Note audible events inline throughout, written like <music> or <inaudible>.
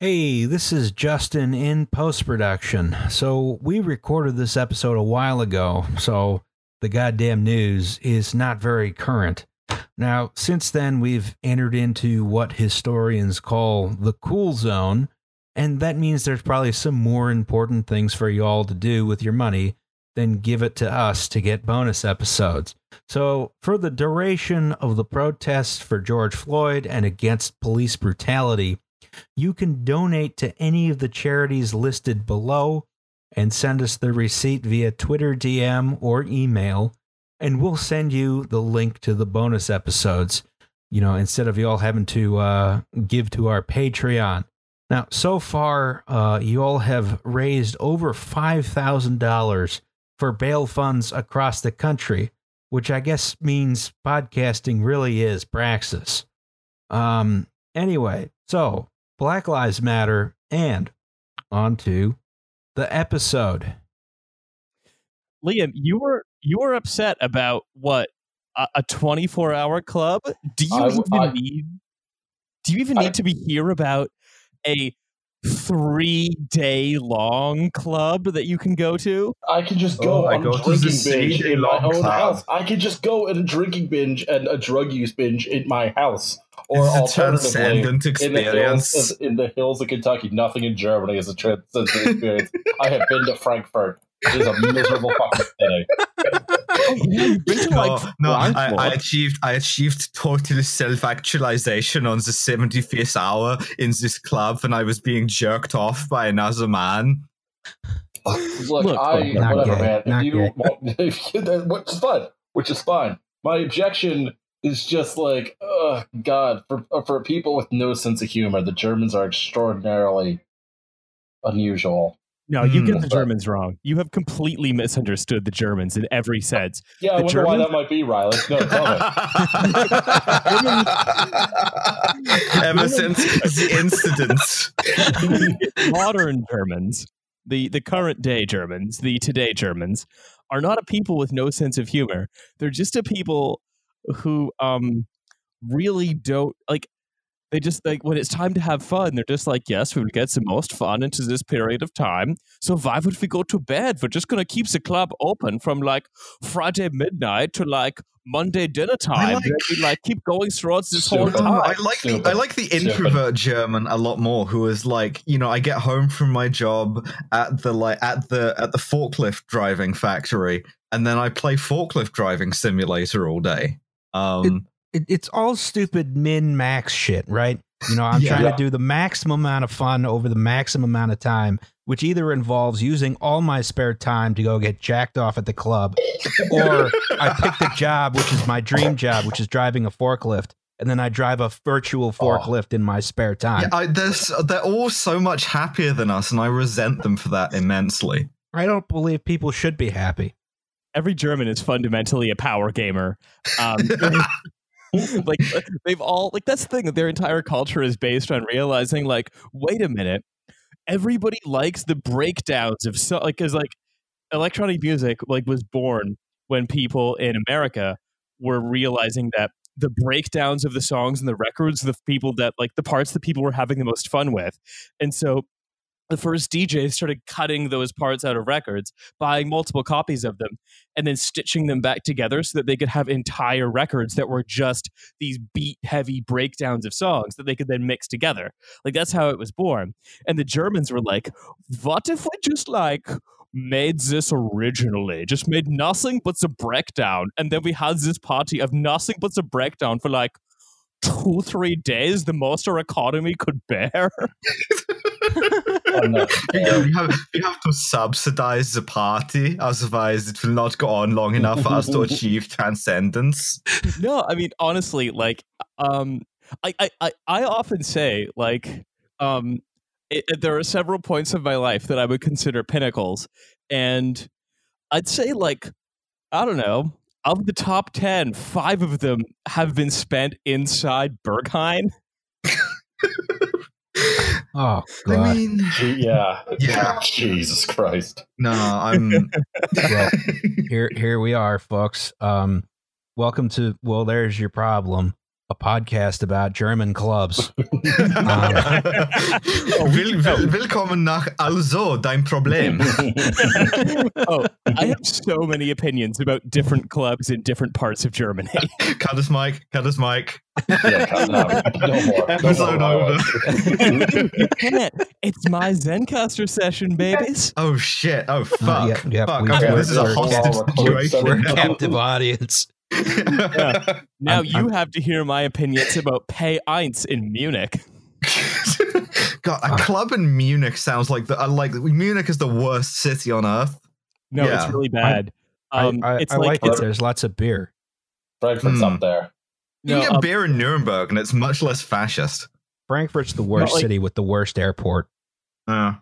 Hey, this is Justin in post production. So, we recorded this episode a while ago, so the goddamn news is not very current. Now, since then, we've entered into what historians call the cool zone, and that means there's probably some more important things for you all to do with your money than give it to us to get bonus episodes. So, for the duration of the protests for George Floyd and against police brutality, you can donate to any of the charities listed below and send us the receipt via Twitter DM or email, and we'll send you the link to the bonus episodes. You know, instead of you all having to uh, give to our Patreon. Now, so far, uh, you all have raised over $5,000 for bail funds across the country, which I guess means podcasting really is praxis. Um, anyway, so Black Lives Matter and on to the episode. Liam, you were you were upset about what a, a 24 hour club? Do you I- even I- need do you even I- need to be here about a three day long club that you can go to? I can just go Oh, I on go a to drinking binge three-day in my long own club. house. I can just go in a drinking binge and a drug use binge in my house. Or It's alternatively, in the, hills, in the hills of Kentucky. Nothing in Germany is a transcendent experience. I have been to Frankfurt. It is a miserable fucking city. You've been to No, like no, I, I achieved I achieved total self actualization on the 75th hour in this club and I was being jerked off by another man. Look, Look, I whatever, gay, man. If you gay. want, <laughs> if you- which is fine, which is fine. My objection is just like, oh God, for for people with no sense of humor, the Germans are extraordinarily unusual. no, you Hmm. get the Germans wrong. You have completely misunderstood the Germans in every sense. Yeah, I The wonder why that might be, Riley. No, tell me. <laughs> Ever since the incidents. modern Germans, the the current day Germans, the today Germans, are not a people with no sense of humor. They're just a people who um really don't like they just like when it's time to have fun, they're just like, yes, we will get the most fun into this period of time. So why would we go to bed? We're just gonna keep the club open from like Friday midnight to like Monday dinner time. like- we like keep going throughout this whole time. I like the I like the introvert German a lot more. Who is like, you know, I get home from my job at the like at the at the forklift driving factory, and then I play forklift driving simulator all day. Um, It, it's all stupid min max shit, right? You know, I'm Yeah. trying to do the maximum amount of fun over the maximum amount of time, which either involves using all my spare time to go get jacked off at the club, or I pick the job, which is my dream job, which is driving a forklift, and then I drive a virtual forklift in my spare time. yeah, I, they're all so much happier than us, and I resent them for that immensely. I don't believe people should be happy. Every German is fundamentally a power gamer. Um, <laughs> <laughs> like they've all like that's the thing their entire culture is based on realizing like, wait a minute, everybody likes the breakdowns of so like because like electronic music like was born when people in America were realizing that the breakdowns of the songs and the records, the people that like the parts that people were having the most fun with, and so the first DJs started cutting those parts out of records, buying multiple copies of them, and then stitching them back together so that they could have entire records that were just these beat heavy breakdowns of songs that they could then mix together. Like that's how it was born. And the Germans were like, what if we just like made this originally, just made nothing but the breakdown, and then we had this party of nothing but the breakdown for like two, three days, the most our economy could bear. <laughs> <laughs> No. <laughs> You have, have to subsidize the party, otherwise it will not go on long enough for us to <laughs> achieve transcendence. no, I mean honestly, like um I I I, I often say like um it, it- there are several points of my life that I would consider pinnacles and I'd say like I don't know of the top 10 five of them have been spent inside Berghain <laughs> Oh I god. mean, Gee, yeah. <laughs> Yeah. Jesus Christ. no, I'm. <laughs> Well, here here we are, folks. Um welcome to well, there's your problem. A podcast about German clubs. <laughs> <laughs> Will, will, willkommen nach Also dein Problem. <laughs> oh, I have so many opinions about different clubs in different parts of Germany. Cut his mic. Cut his mic. yeah, cut- no, no more. No Episode more. over. you can't. It's my Zencastr session, babies. Oh shit! Oh fuck! Uh, yeah, yeah, fuck! we- okay, this is a we're- hostage we're- situation. We're a captive audience. <laughs> Now I'm- you I'm- have to hear my opinions about Pay Eins in Munich. <laughs> God, a club in Munich sounds like the uh, like Munich is the worst city on earth. No, Yeah. it's really bad. I- Um, I, it's I like, like, it's, it. There's lots of beer. Frankfurt's Hmm. up there. You no, get um, beer in Nuremberg, and it's much less fascist. Frankfurt's the worst like- city with the worst airport. Uh,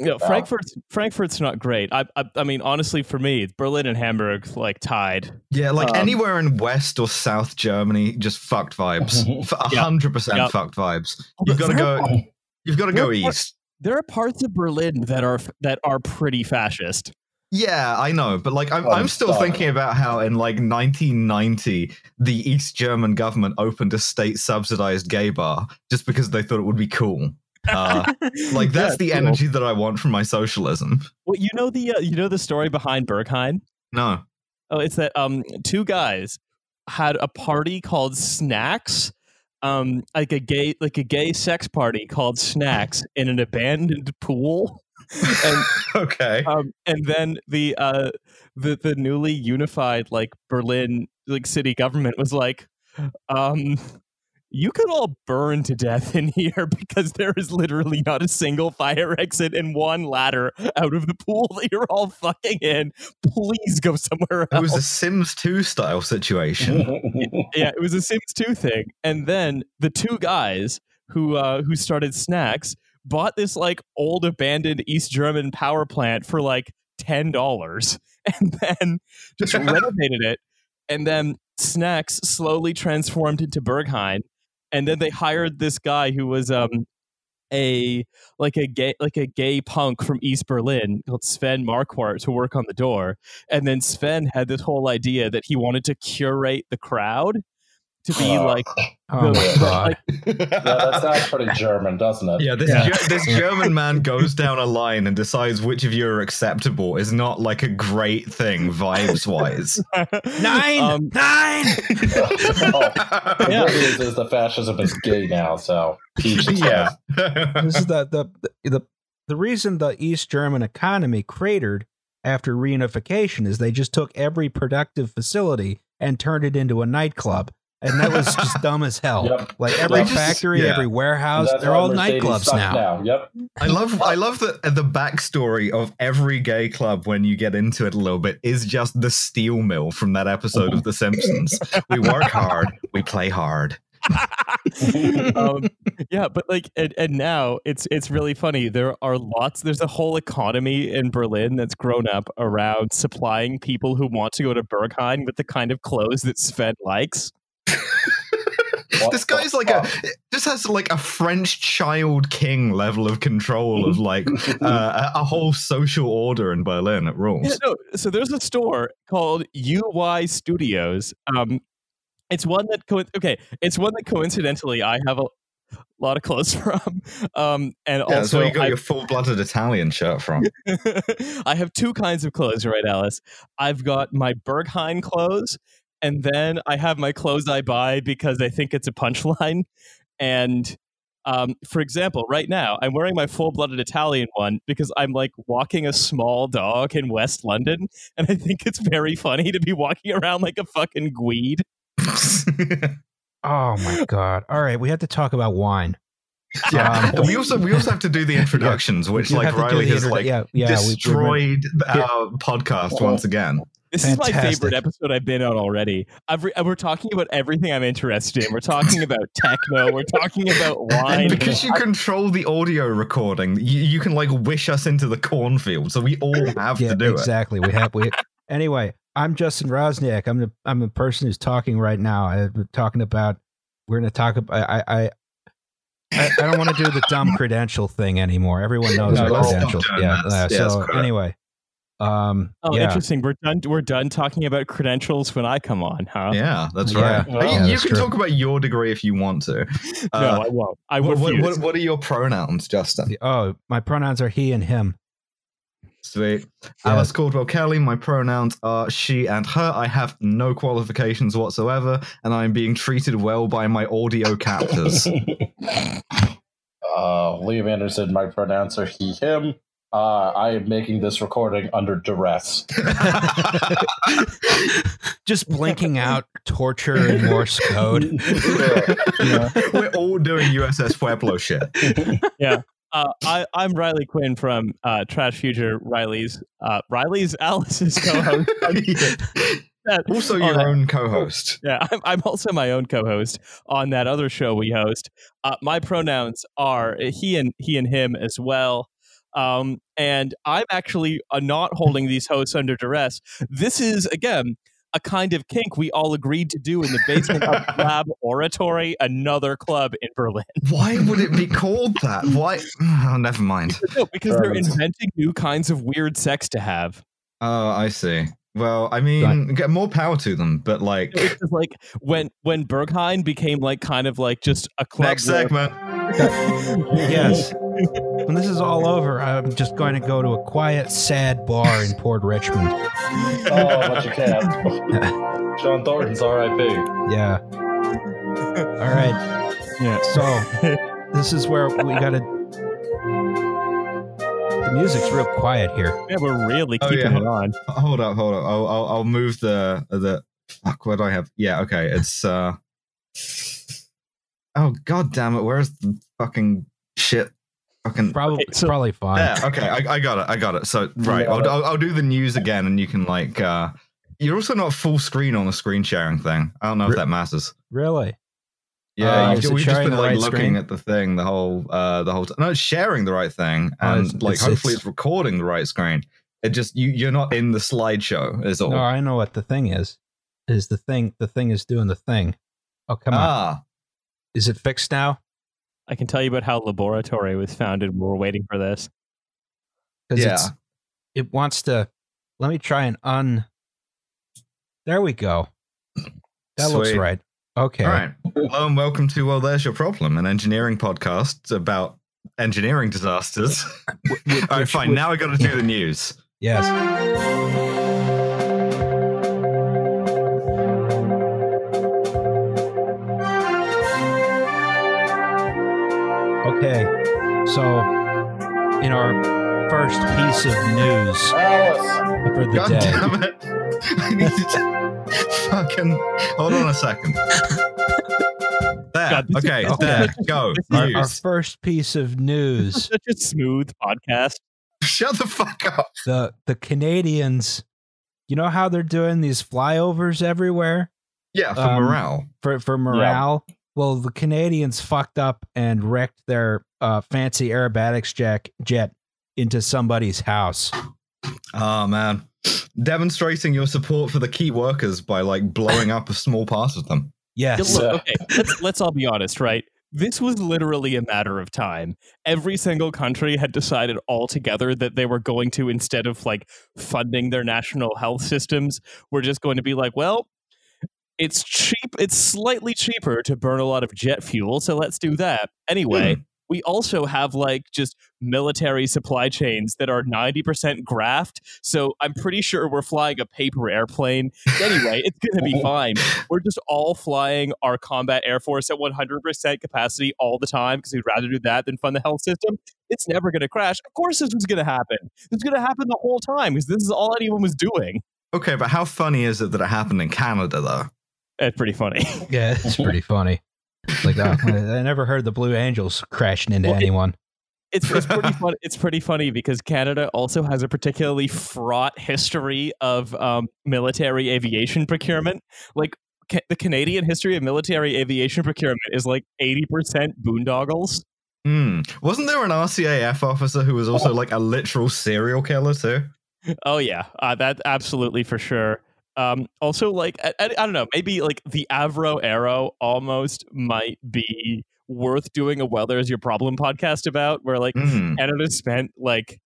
No, Wow. Frankfurt's Frankfurt's not great. I, I I mean, honestly, for me, Berlin and Hamburg like tied. yeah, like Um, anywhere in West or South Germany, just fucked vibes. <laughs> A Yeah. hundred percent Yep. fucked vibes. You've got to There are- go. You've got to go are- east. There are parts of Berlin that are that are pretty fascist. Yeah, I know, but like I'm, Oh, I'm still stop. thinking about how in like 1990 the East German government opened a state-subsidized gay bar just because they thought it would be cool. Uh, <laughs> like that's the cool. energy that I want from my socialism. Well, you know the uh, you know the story behind Berghain. No, Oh, it's that um two guys had a party called Snax, um like a gay like a gay sex party called Snax in an abandoned pool. <laughs> and okay. um and then the uh the the newly unified like Berlin like city government was like um you could all burn to death in <laughs> here because there is literally not a single fire exit and one ladder out of the pool that you're all fucking in. Please go somewhere else. It was a Sims 2 style situation. <laughs> yeah, it was a Sims 2 thing. And then the two guys who uh who started Snax bought this like old abandoned East German power plant for like ten dollars <laughs> and then just renovated it. And then Snax slowly transformed into Berghain. And then they hired this guy who was um a like a gay like a gay punk from East Berlin called Sven Marquardt to work on the door. And then Sven had this whole idea that he wanted to curate the crowd to be Uh, like <laughs> Oh the- the- god! like, <laughs> yeah, that sounds pretty German, doesn't it? Yeah, this Yeah. Ge- this <laughs> German man goes down a line and decides which of you are acceptable is not like a great thing vibes wise. Nine, um, nine. oh, the Yeah. good news is the fascism is gay now, so yeah. this is the, the the the reason the East German economy cratered after reunification is they just took every productive facility and turned it into a nightclub, and that was just <laughs> dumb as hell. Yep. Like every Yep. factory, Yeah. every warehouse, That's they're all Mercedes nightclubs sucks now. Yep. I love I love that the backstory of every gay club when you get into it a little bit is just the steel mill from that episode of The Simpsons. We work hard, we play hard. <laughs> <laughs> um, yeah, but like, and, and now it's it's really funny. There are lots. There's a whole economy in Berlin that's grown up around supplying people who want to go to Berghain with the kind of clothes that Sven likes. <laughs> This guy's like a just has like a French child king level of control of like <laughs> uh, a, a whole social order in Berlin. It rules. Yeah, no, so there's a store called UY Studios. Um, it's one that co- okay, it's one that coincidentally I have a lot of clothes <laughs> from. Um, and Yeah, that's also where you got I- your full-blooded Italian shirt from. I have two kinds of clothes, right, Alice? I've got my Berghain clothes, and then I have my clothes I buy because I think it's a punchline. <laughs> And um, for example, right now I'm wearing my full-blooded Italian one because I'm like walking a small dog in West London, and I think it's very funny to be walking around like a fucking gweed. <laughs> Oh my god! All right, we have to talk about wine. yeah, Um, <laughs> we also we also have to do the introductions, which You like have to do Riley has introdu- like yeah, yeah, we- we- destroyed our podcast once again. This is my favorite episode I've been on already. I've re- we're talking about everything I'm interested in. We're talking about techno. We're talking about <laughs> wine. And because you control the audio recording, you, you can like wish us into the cornfield. So we all have yeah, to do it. exactly. We have we. <laughs> Anyway, I'm Justin Roczniak. I'm the I'm the person who's talking right now. I'm talking about. We're going to talk about. I I. I, I don't want to do the dumb <laughs> credential thing anymore. Everyone knows No, our credentials. doing Yeah. that. uh, so anyway, Um, Oh, yeah. interesting. We're done. We're done talking about credentials when I come on, huh? Yeah, that's Yeah. right. Well, you yeah, you that's can true. talk about your degree if you want to. <laughs> no, Uh, I won't. I what, will. what, what, what are your pronouns, Justin? Oh, my pronouns are he and him. Sweet. Yeah. Alice Caldwell Kelly, my pronouns are she and her. I have no qualifications whatsoever, and I am being treated well by my audio captors. <laughs> uh, Liam Anderson, my pronouns are he, him. Uh, I am making this recording under duress. <laughs> Just blinking out torture in Morse code. <laughs> Yeah. We're all doing USS Pueblo shit. <laughs> Yeah. Uh, I, I'm Riley Quinn from uh, Trash Future. Riley's uh, Riley's Alice's co-host. also, your that- own co-host. Yeah, I'm, I'm also my own co-host on that other show we host. Uh, my pronouns are he and he and him as well. Um, and I'm actually uh, not holding these hosts under duress. This is again a kind of kink we all agreed to do in the basement of <laughs> Lab Oratory, another club in Berlin. Why would it be called that? Why? Oh, never mind. No, because they're inventing new kinds of weird sex to have. Oh, I see. Well, I mean, get more power to them, but like It's just like when when Berghain became like kind of like just a club. next where- segment. <laughs> Yes. <laughs> When this is all over, I'm just going to go to a quiet, sad bar in Port Richmond. <laughs> Oh, but you can't. John Thornton's R.I.P. Yeah. All right. Yeah. So this is where we got to. The music's real quiet here. Yeah, we're really Oh, keeping yeah. it on. Hold up, hold up. I'll, I'll, I'll move the the. Fuck, what do I have? Yeah, okay. It's uh. Oh god damn it! Where's the fucking shit? Fucking Probably, Okay, so- probably fine. Yeah, okay, I, I got it. I got it. So right, got I'll. I'll I'll do the news again, and you can like. uh You're also not full screen on the screen sharing thing. I don't know if that matters. Really? Yeah, Uh, you've, is it we've just been like right looking screen? at the thing the whole uh the whole time. No, it's sharing the right thing, Oh, and it's- like it's- hopefully it's- it's recording the right screen. It just you you're not in the slideshow is all. No, I know what the thing is. Is the thing? The thing is doing the thing. Oh come on! ah, Is it fixed now? I can tell you about how Laboratory was founded. We're waiting for this. Because Yeah. it's it wants to. Let me try and un. There we go. That looks right. Okay. all right. Hello and welcome to Well, There's Your Problem, an engineering podcast about engineering disasters. Wh- wh- <laughs> all right, fine. which- Now I got to do the news. Yes. So, in our first piece of news Alice! for the God day. damn it! <laughs> I need to <laughs> fucking hold on a second. There. God, this is- okay, okay. there. Go. Our, our first piece of news. <laughs> Such a smooth podcast. Shut the fuck up. the the Canadians, you know how they're doing these flyovers everywhere Yeah, for Um, morale. for for morale. Well, the Canadians fucked up and wrecked their uh, fancy aerobatics jack jet into somebody's house. Oh man. Demonstrating your support for the key workers by like blowing up a small part of them. Yes. Look, Yeah. okay, let's let's all be honest, right? This was literally a matter of time. Every single country had decided altogether that they were going to, instead of like funding their national health systems, we're just going to be like, well, it's cheap. It's slightly cheaper to burn a lot of jet fuel, so let's do that anyway. We also have like just military supply chains that are 90% graft. So I'm pretty sure we're flying a paper airplane. Anyway, <laughs> it's going to be fine. We're just all flying our combat air force at 100% capacity all the time because we'd rather do that than fund the health system. It's never going to crash. Of course, this was going to happen. This was going to happen the whole time because this is all anyone was doing. Okay, but how funny is it that it happened in Canada though? It's pretty funny. Yeah, it's pretty <laughs> funny. Like, oh, I never heard the Blue Angels crashing into Well, it- anyone. It's, it's pretty <laughs> fun. It's pretty funny because Canada also has a particularly fraught history of um, military aviation procurement. Like ca- the Canadian history of military aviation procurement is like eighty percent boondoggles. Hmm. Wasn't there an RCAF officer who was also like a literal serial killer too? Oh yeah, uh, that absolutely for sure. Um, also, like I, I, I don't know, maybe like the Avro Arrow almost might be worth doing a "Well, There's Your Problem" podcast about, where like Hmm. Canada spent like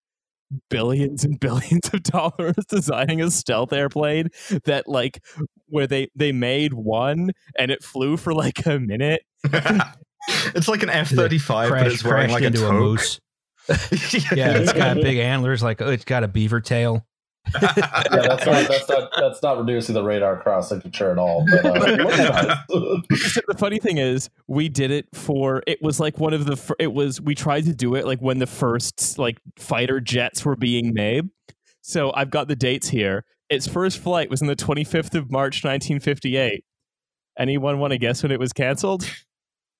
billions and <laughs> billions of dollars designing a stealth airplane that like where they they made one and it flew for like a minute <laughs> it's like an F thirty five, but it's wearing like a into a, toque. moose. <laughs> Yeah, it's got big antlers. Like oh, it's got a beaver tail. Yeah, that's not that's not that's not reducing the radar cross signature at all. But, uh, it looks nice. So the funny thing is we did it for it was like one of the it was we tried to do it like when the first like fighter jets were being made so i've got the dates here its first flight was on the 25th of march 1958 anyone want to guess when it was canceled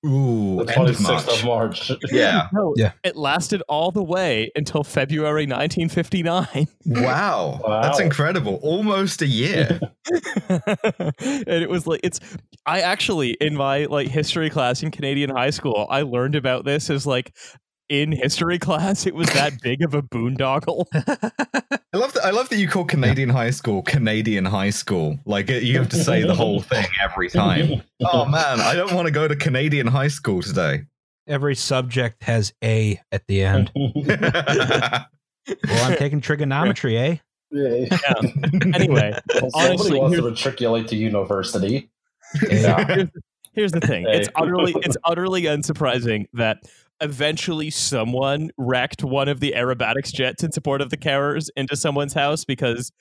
Ooh, the end of 26th March. of March. <laughs> Yeah. no Yeah. it lasted all the way until february 1959 Wow. <laughs> Wow. That's incredible. Almost a year. <laughs> and it was like it's i actually in my like history class in canadian high school i learned about this as like in history class it was that big of a boondoggle <laughs> I love that. I love that you call Canadian high school Canadian high school. Like you have to say the whole thing every time. Oh man, I don't want to go to Canadian high school today. Every subject has a at the end. <laughs> <laughs> Well, I'm taking trigonometry, eh? Yeah. anyway Somebody Honestly, wants to matriculate to university. Yeah. here's, here's the thing it's utterly it's utterly unsurprising that eventually someone wrecked one of the aerobatics jets in support of the carers into someone's house because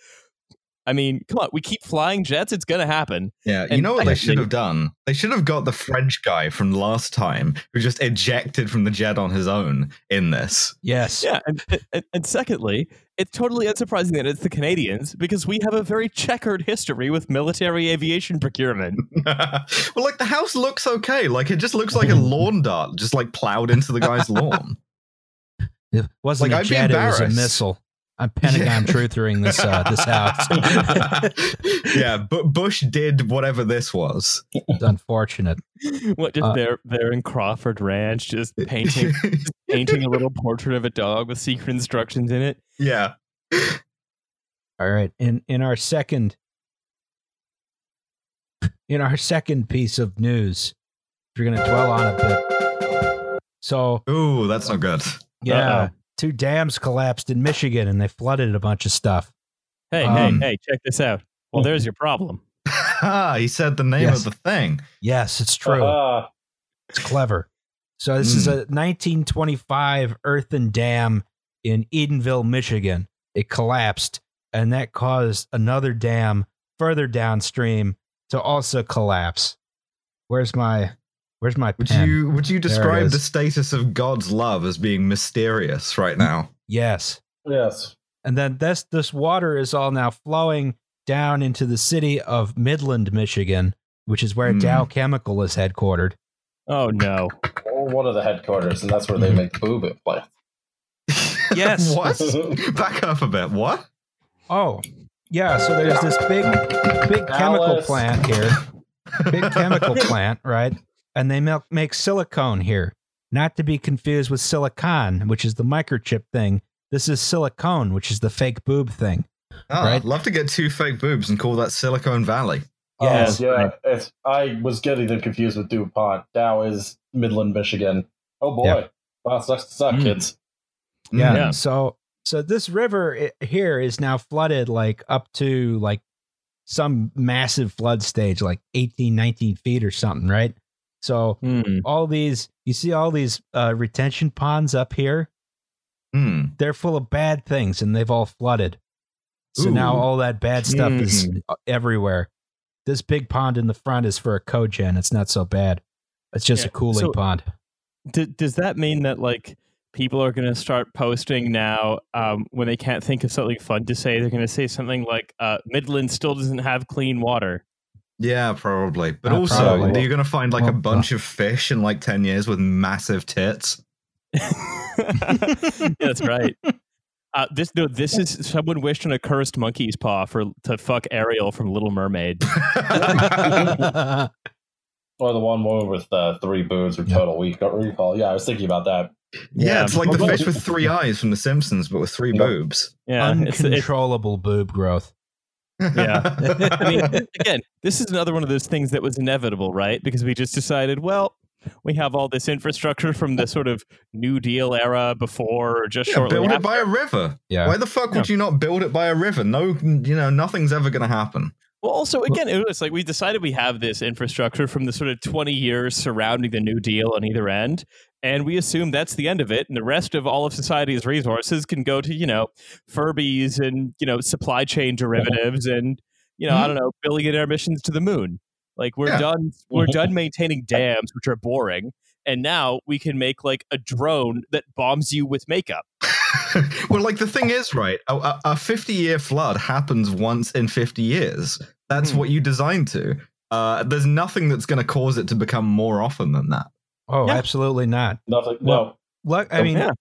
I mean, come on, we keep flying jets, it's gonna happen. Yeah, you And know what they should have done? They should have got the French guy from last time who just ejected from the jet on his own in this. Yes. Yeah, and, and, and secondly, it's totally unsurprising that it's the Canadians because we have a very checkered history with military aviation procurement. <laughs> well, like the house looks okay. Like it just looks like a lawn dart just like plowed into the guy's lawn. <laughs> It wasn't Like, a I'd be jet, it was a missile. I'm Pentagon truthering this uh, this house. <laughs> yeah, but Bush did whatever this was. It's unfortunate. What just Uh, there there in Crawford Ranch, just painting <laughs> painting a little portrait of a dog with secret instructions in it. yeah. All right. In in our second in our second piece of news, if you're gonna dwell on a bit. So Ooh, that's not good. yeah, Uh-oh. Two dams collapsed in Michigan and they flooded a bunch of stuff. Hey, Um, hey, hey, check this out. Well, there's your problem. Ah, <laughs> <laughs> he said the name Yes. of the thing. Yes, it's true. Uh, It's clever. So this is a 1925 earthen dam in Edenville, Michigan. It collapsed, and that caused another dam further downstream to also collapse. Where's my Where's my Would you would you describe the status of God's love as being mysterious right now? yes. yes. And then this this water is all now flowing down into the city of Midland, Michigan, which is where Hmm. Dow Chemical is headquartered. Oh no. Or one of the headquarters, and that's where they make boob implants. <laughs> Yes. what? <laughs> Back up a bit. What? Oh, yeah. So there's this big, big chemical plant here, big chemical <laughs> plant, right? And they make, make silicone here, not to be confused with silicon, which is the microchip thing. This is silicone, which is the fake boob thing. Oh, Right. I'd love to get two fake boobs and call that Silicon Valley. Yes. Oh, yeah. It's, I was getting them confused with DuPont. Dow is Midland, Michigan. Oh boy. Yeah. Wow, sucks to suck, Mm. kids. Yeah. Yeah. So, so this river here is now flooded like up to like some massive flood stage, like 18, 19 feet or something, right? So Hmm. all these, you see all these uh, retention ponds up here. Hmm. they're full of bad things and they've all flooded. So now all that bad stuff is Mm. everywhere. This big pond in the front is for a cogen. It's not so bad. It's just Yeah, a cooling so- pond. D- does that mean that like people are going to start posting now um, when they can't think of something fun to say? They're going to say something like uh, "Midland still doesn't have clean water." Yeah, probably. But Uh, also, probably. you're going to find like Well, a bunch of fish in like 10 years with massive tits. Yeah, <laughs> that's right. Uh, this no, this is someone wished on a cursed monkey's paw for to fuck Ariel from Little Mermaid. <laughs> Or the one woman with uh, three boobs or total weak recall. Yeah, I was thinking about that. yeah, Yeah. it's like the fish with three eyes from The Simpsons, but with three Yep. boobs. Yeah, it's, it's, Uncontrollable boob growth. Yeah. <laughs> I mean, again, this is another one of those things that was inevitable, right? Because we just decided, well, we have all this infrastructure from the sort of New Deal era before or just Yeah, shortly build after. it by a river. Yeah. Why the fuck would you not build it by a river? No, you know, nothing's ever going to happen. Well, also, again, it was like we decided we have this infrastructure from the sort of 20 years surrounding the New Deal on either end. And we assume that's the end of it. And the rest of all of society's resources can go to, you know, Furbies and, you know, supply chain derivatives and, you know, I mm-hmm. don't know, billionaire missions to the moon. Like we're Yeah. done, we're mm-hmm. done maintaining dams, which are boring. And now we can make like a drone that bombs you with makeup. <laughs> well, like the thing is, right? A- A 50 year flood happens once in 50 years. That's Hmm. what you designed to. Uh, there's nothing that's going to cause it to become more often than that. Oh, Yeah. absolutely not. Nothing. Well, Look, I Oh, mean, yeah.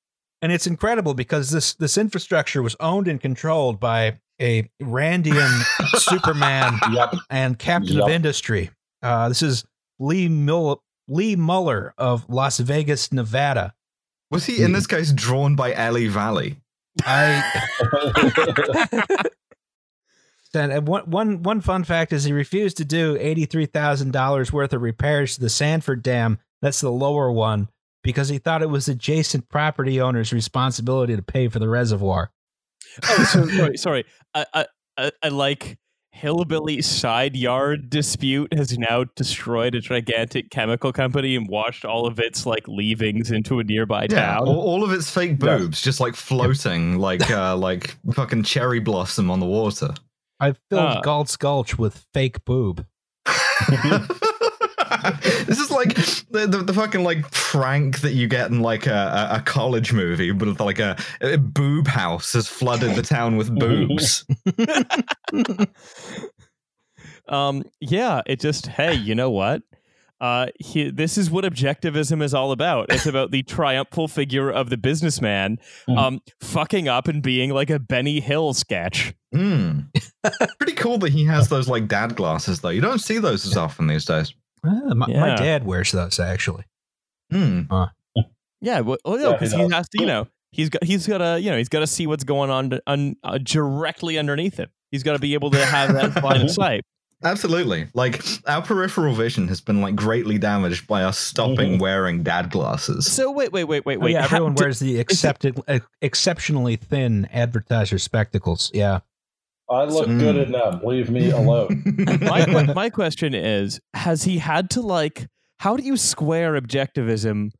and it's incredible because this this infrastructure was owned and controlled by a Randian <laughs> Superman. Yep. and Captain of Industry. Uh, this is Lee Mill- Lee Mueller of Las Vegas, Nevada. Was he, in this case, drawn by Ellie Valley? I <laughs> <laughs> and one one one fun fact is he refused to do eighty three thousand dollars worth of repairs to the Sanford Dam. That's the lower one because he thought it was adjacent property owner's responsibility to pay for the reservoir. Oh, so, <laughs> sorry, sorry. I, I, I, I like hillbilly side yard dispute has now destroyed a gigantic chemical company and washed all of its like leavings into a nearby Yeah, town. all, all of its fake Yeah. boobs just like floating like <laughs> uh, like fucking cherry blossom on the water. I filled Ah. Galt's Gulch with fake boob. <laughs> this is like the, the, the fucking like prank that you get in like a, a, a college movie, but it's like a, a boob house has flooded the town with boobs. <laughs> Um, yeah, it just hey, you know what? Uh, he, this is what objectivism is all about. It's about the triumphal figure of the businessman, Mhm. um, fucking up and being like a Benny Hill sketch. Mm. <laughs> Pretty cool that he has those like dad glasses though. You don't see those as often these days. Ah, my, my dad wears those actually. Hmm. Yeah, well, well no, Yeah, because he he has to, you know, he's got he's got to, you know, he's got to see what's going on un, uh, directly underneath him. He's got to be able to have that line of <laughs> sight. Absolutely. Like our peripheral vision has been like greatly damaged by us stopping Mhm. wearing dad glasses. So wait, wait, wait, wait, Oh, wait. yeah, everyone did- wears the accepted, uh, exceptionally thin advertiser spectacles. Yeah. I look Mm. good in them. Leave me alone. <laughs> my my question is: Has he had to like? How do you square objectivism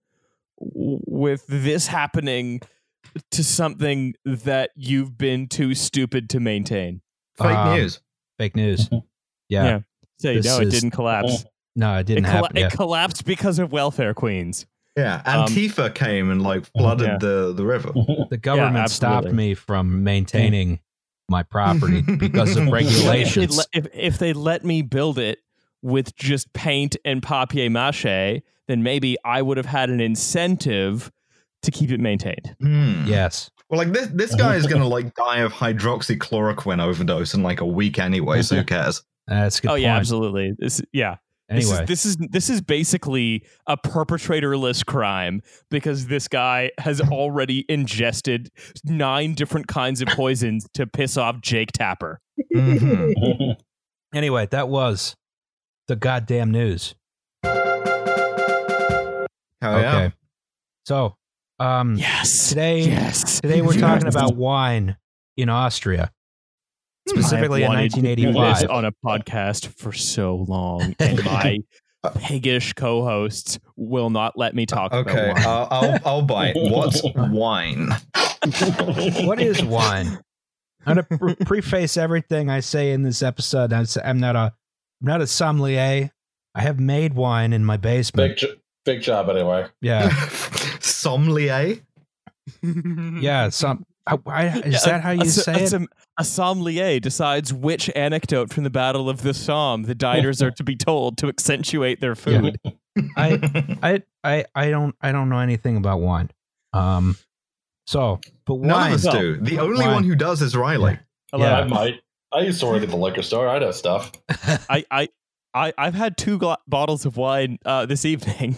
with this happening to something that you've been too stupid to maintain? Fake Um, news. Fake news. Yeah. Yeah. Say This no, it is- didn't collapse. <laughs> No, it It, didn't colla- happen. Yeah. it collapsed because of welfare queens. Yeah. um, Antifa came and like flooded Yeah. the, the river. <laughs> The government stopped me from maintaining my property <laughs> because of If, regulations. they let- if, if they let me build it with just paint and papier mache, then maybe I would have had an incentive to keep it maintained. Hmm. yes. Well, like this, this guy is gonna like die of hydroxychloroquine overdose in like a week anyway. So who cares? That's a good oh point. yeah, absolutely. This, yeah. This Anyway, is, this is this is basically a perpetratorless crime because this guy has already ingested nine different kinds of poisons to piss off Jake Tapper. Mhm. <laughs> anyway, that was the goddamn news. Hell okay. yeah. So, um, Yes. today, Yes. today we're Yes. talking about wine in Austria, <laughs> specifically I in have wanted this 1985. on a podcast for so long, <laughs> and my piggish co-hosts will not let me talk Okay, about wine. uh, I'll I'll bite. What's <laughs> wine? what is wine? I'm gonna pre- preface everything I say in this episode. I'm, s- I'm not a, I'm not a sommelier. I have made wine in my basement. big, jo- big job, anyway. Yeah, Sommelier. yeah. Some. I, I, <laughs> is Yeah, that how you a, say a, it? som- A sommelier decides which anecdote from the Battle of the Somme the diners are to be told to accentuate their food. I, <laughs> I, I, I don't, I don't know anything about wine. Um, so, but None of us Well, do. The only wine. one who does is Riley. Hello. Yeah. I might. I used to work at the <laughs> liquor store. I know stuff. I, I, I, I've had two gla- bottles of wine uh, this evening.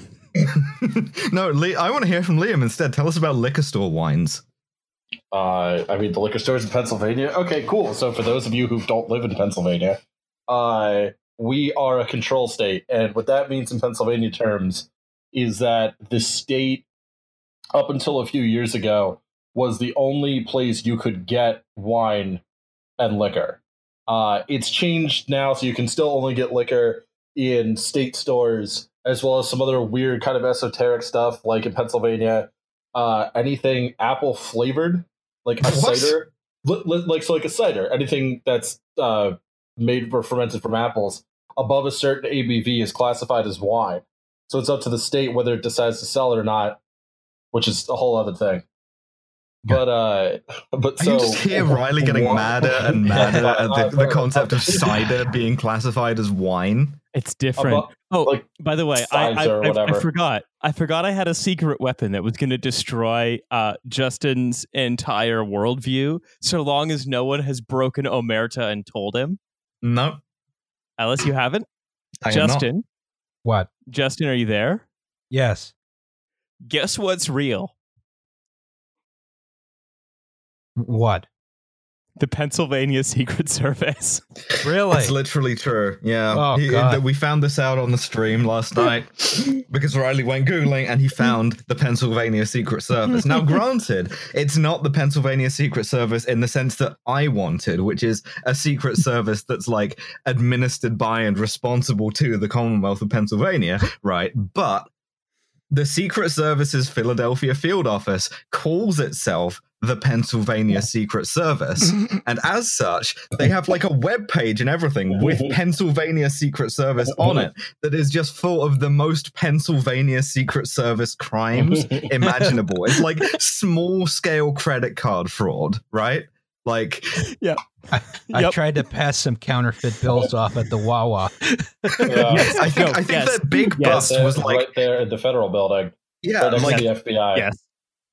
no, Lee, I want to hear from Liam instead. Tell us about liquor store wines. Uh, I mean, the liquor stores in Pennsylvania. Okay, cool. So, for those of you who don't live in Pennsylvania, uh, we are a control state, and what that means in Pennsylvania terms is that the state, up until a few years ago, was the only place you could get wine and liquor. Uh, it's changed now, so you can still only get liquor in state stores, as well as some other weird kind of esoteric stuff, like in Pennsylvania, uh, anything apple flavored, like a <laughs> What? cider, li- li- like so, like a cider, anything that's uh, made or fermented from apples above a certain ABV is classified as wine. So it's up to the state whether it decides to sell it or not, which is a whole other thing. But uh, <laughs> but I so can just hear Riley getting Wine- <laughs> madder and madder at the, the concept of cider being classified as wine. It's different. Abo- oh, like by the way, I, I, I- I forgot. I forgot I had a secret weapon that was going to destroy uh, Justin's entire worldview, so long as no one has broken Omerta and told him. No, Alice, you haven't. I am not. Justin, What? Justin, are you there? Yes. Guess what's real? What? The Pennsylvania Secret Service. Really? It's literally true. Yeah. Oh, He- God. we found this out on the stream last hmm. night because Riley went Googling and he hmm. found the Pennsylvania Secret Service. Now, <laughs> granted, it's not the Pennsylvania Secret Service in the sense that I wanted, which is a secret service that's like administered by and responsible to the Commonwealth of Pennsylvania, right? But the Secret Service's Philadelphia field office calls itself the Pennsylvania Secret Service. <laughs> And as such, they have like a web page and everything with <laughs> Pennsylvania Secret Service <laughs> on it that is just full of the most Pennsylvania Secret Service crimes imaginable. It's like small scale credit card fraud, right? Like, yeah. I Yep. tried to pass some counterfeit bills off at the Wawa. Yeah. I think, No, I think yes. that big Yes. bust was like, right there in the federal building, yeah, right next like to the FBI. yes.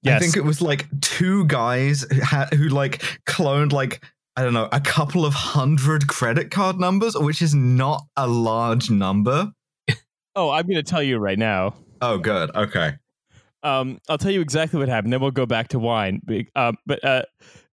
I think it was like two guys who, had, who like cloned like I don't know a couple of hundred credit card numbers, which is not a large number. <laughs> oh, I'm going to tell you right now. Oh, good. Okay. Um, I'll tell you exactly what happened. Then we'll go back to wine. Um, but uh,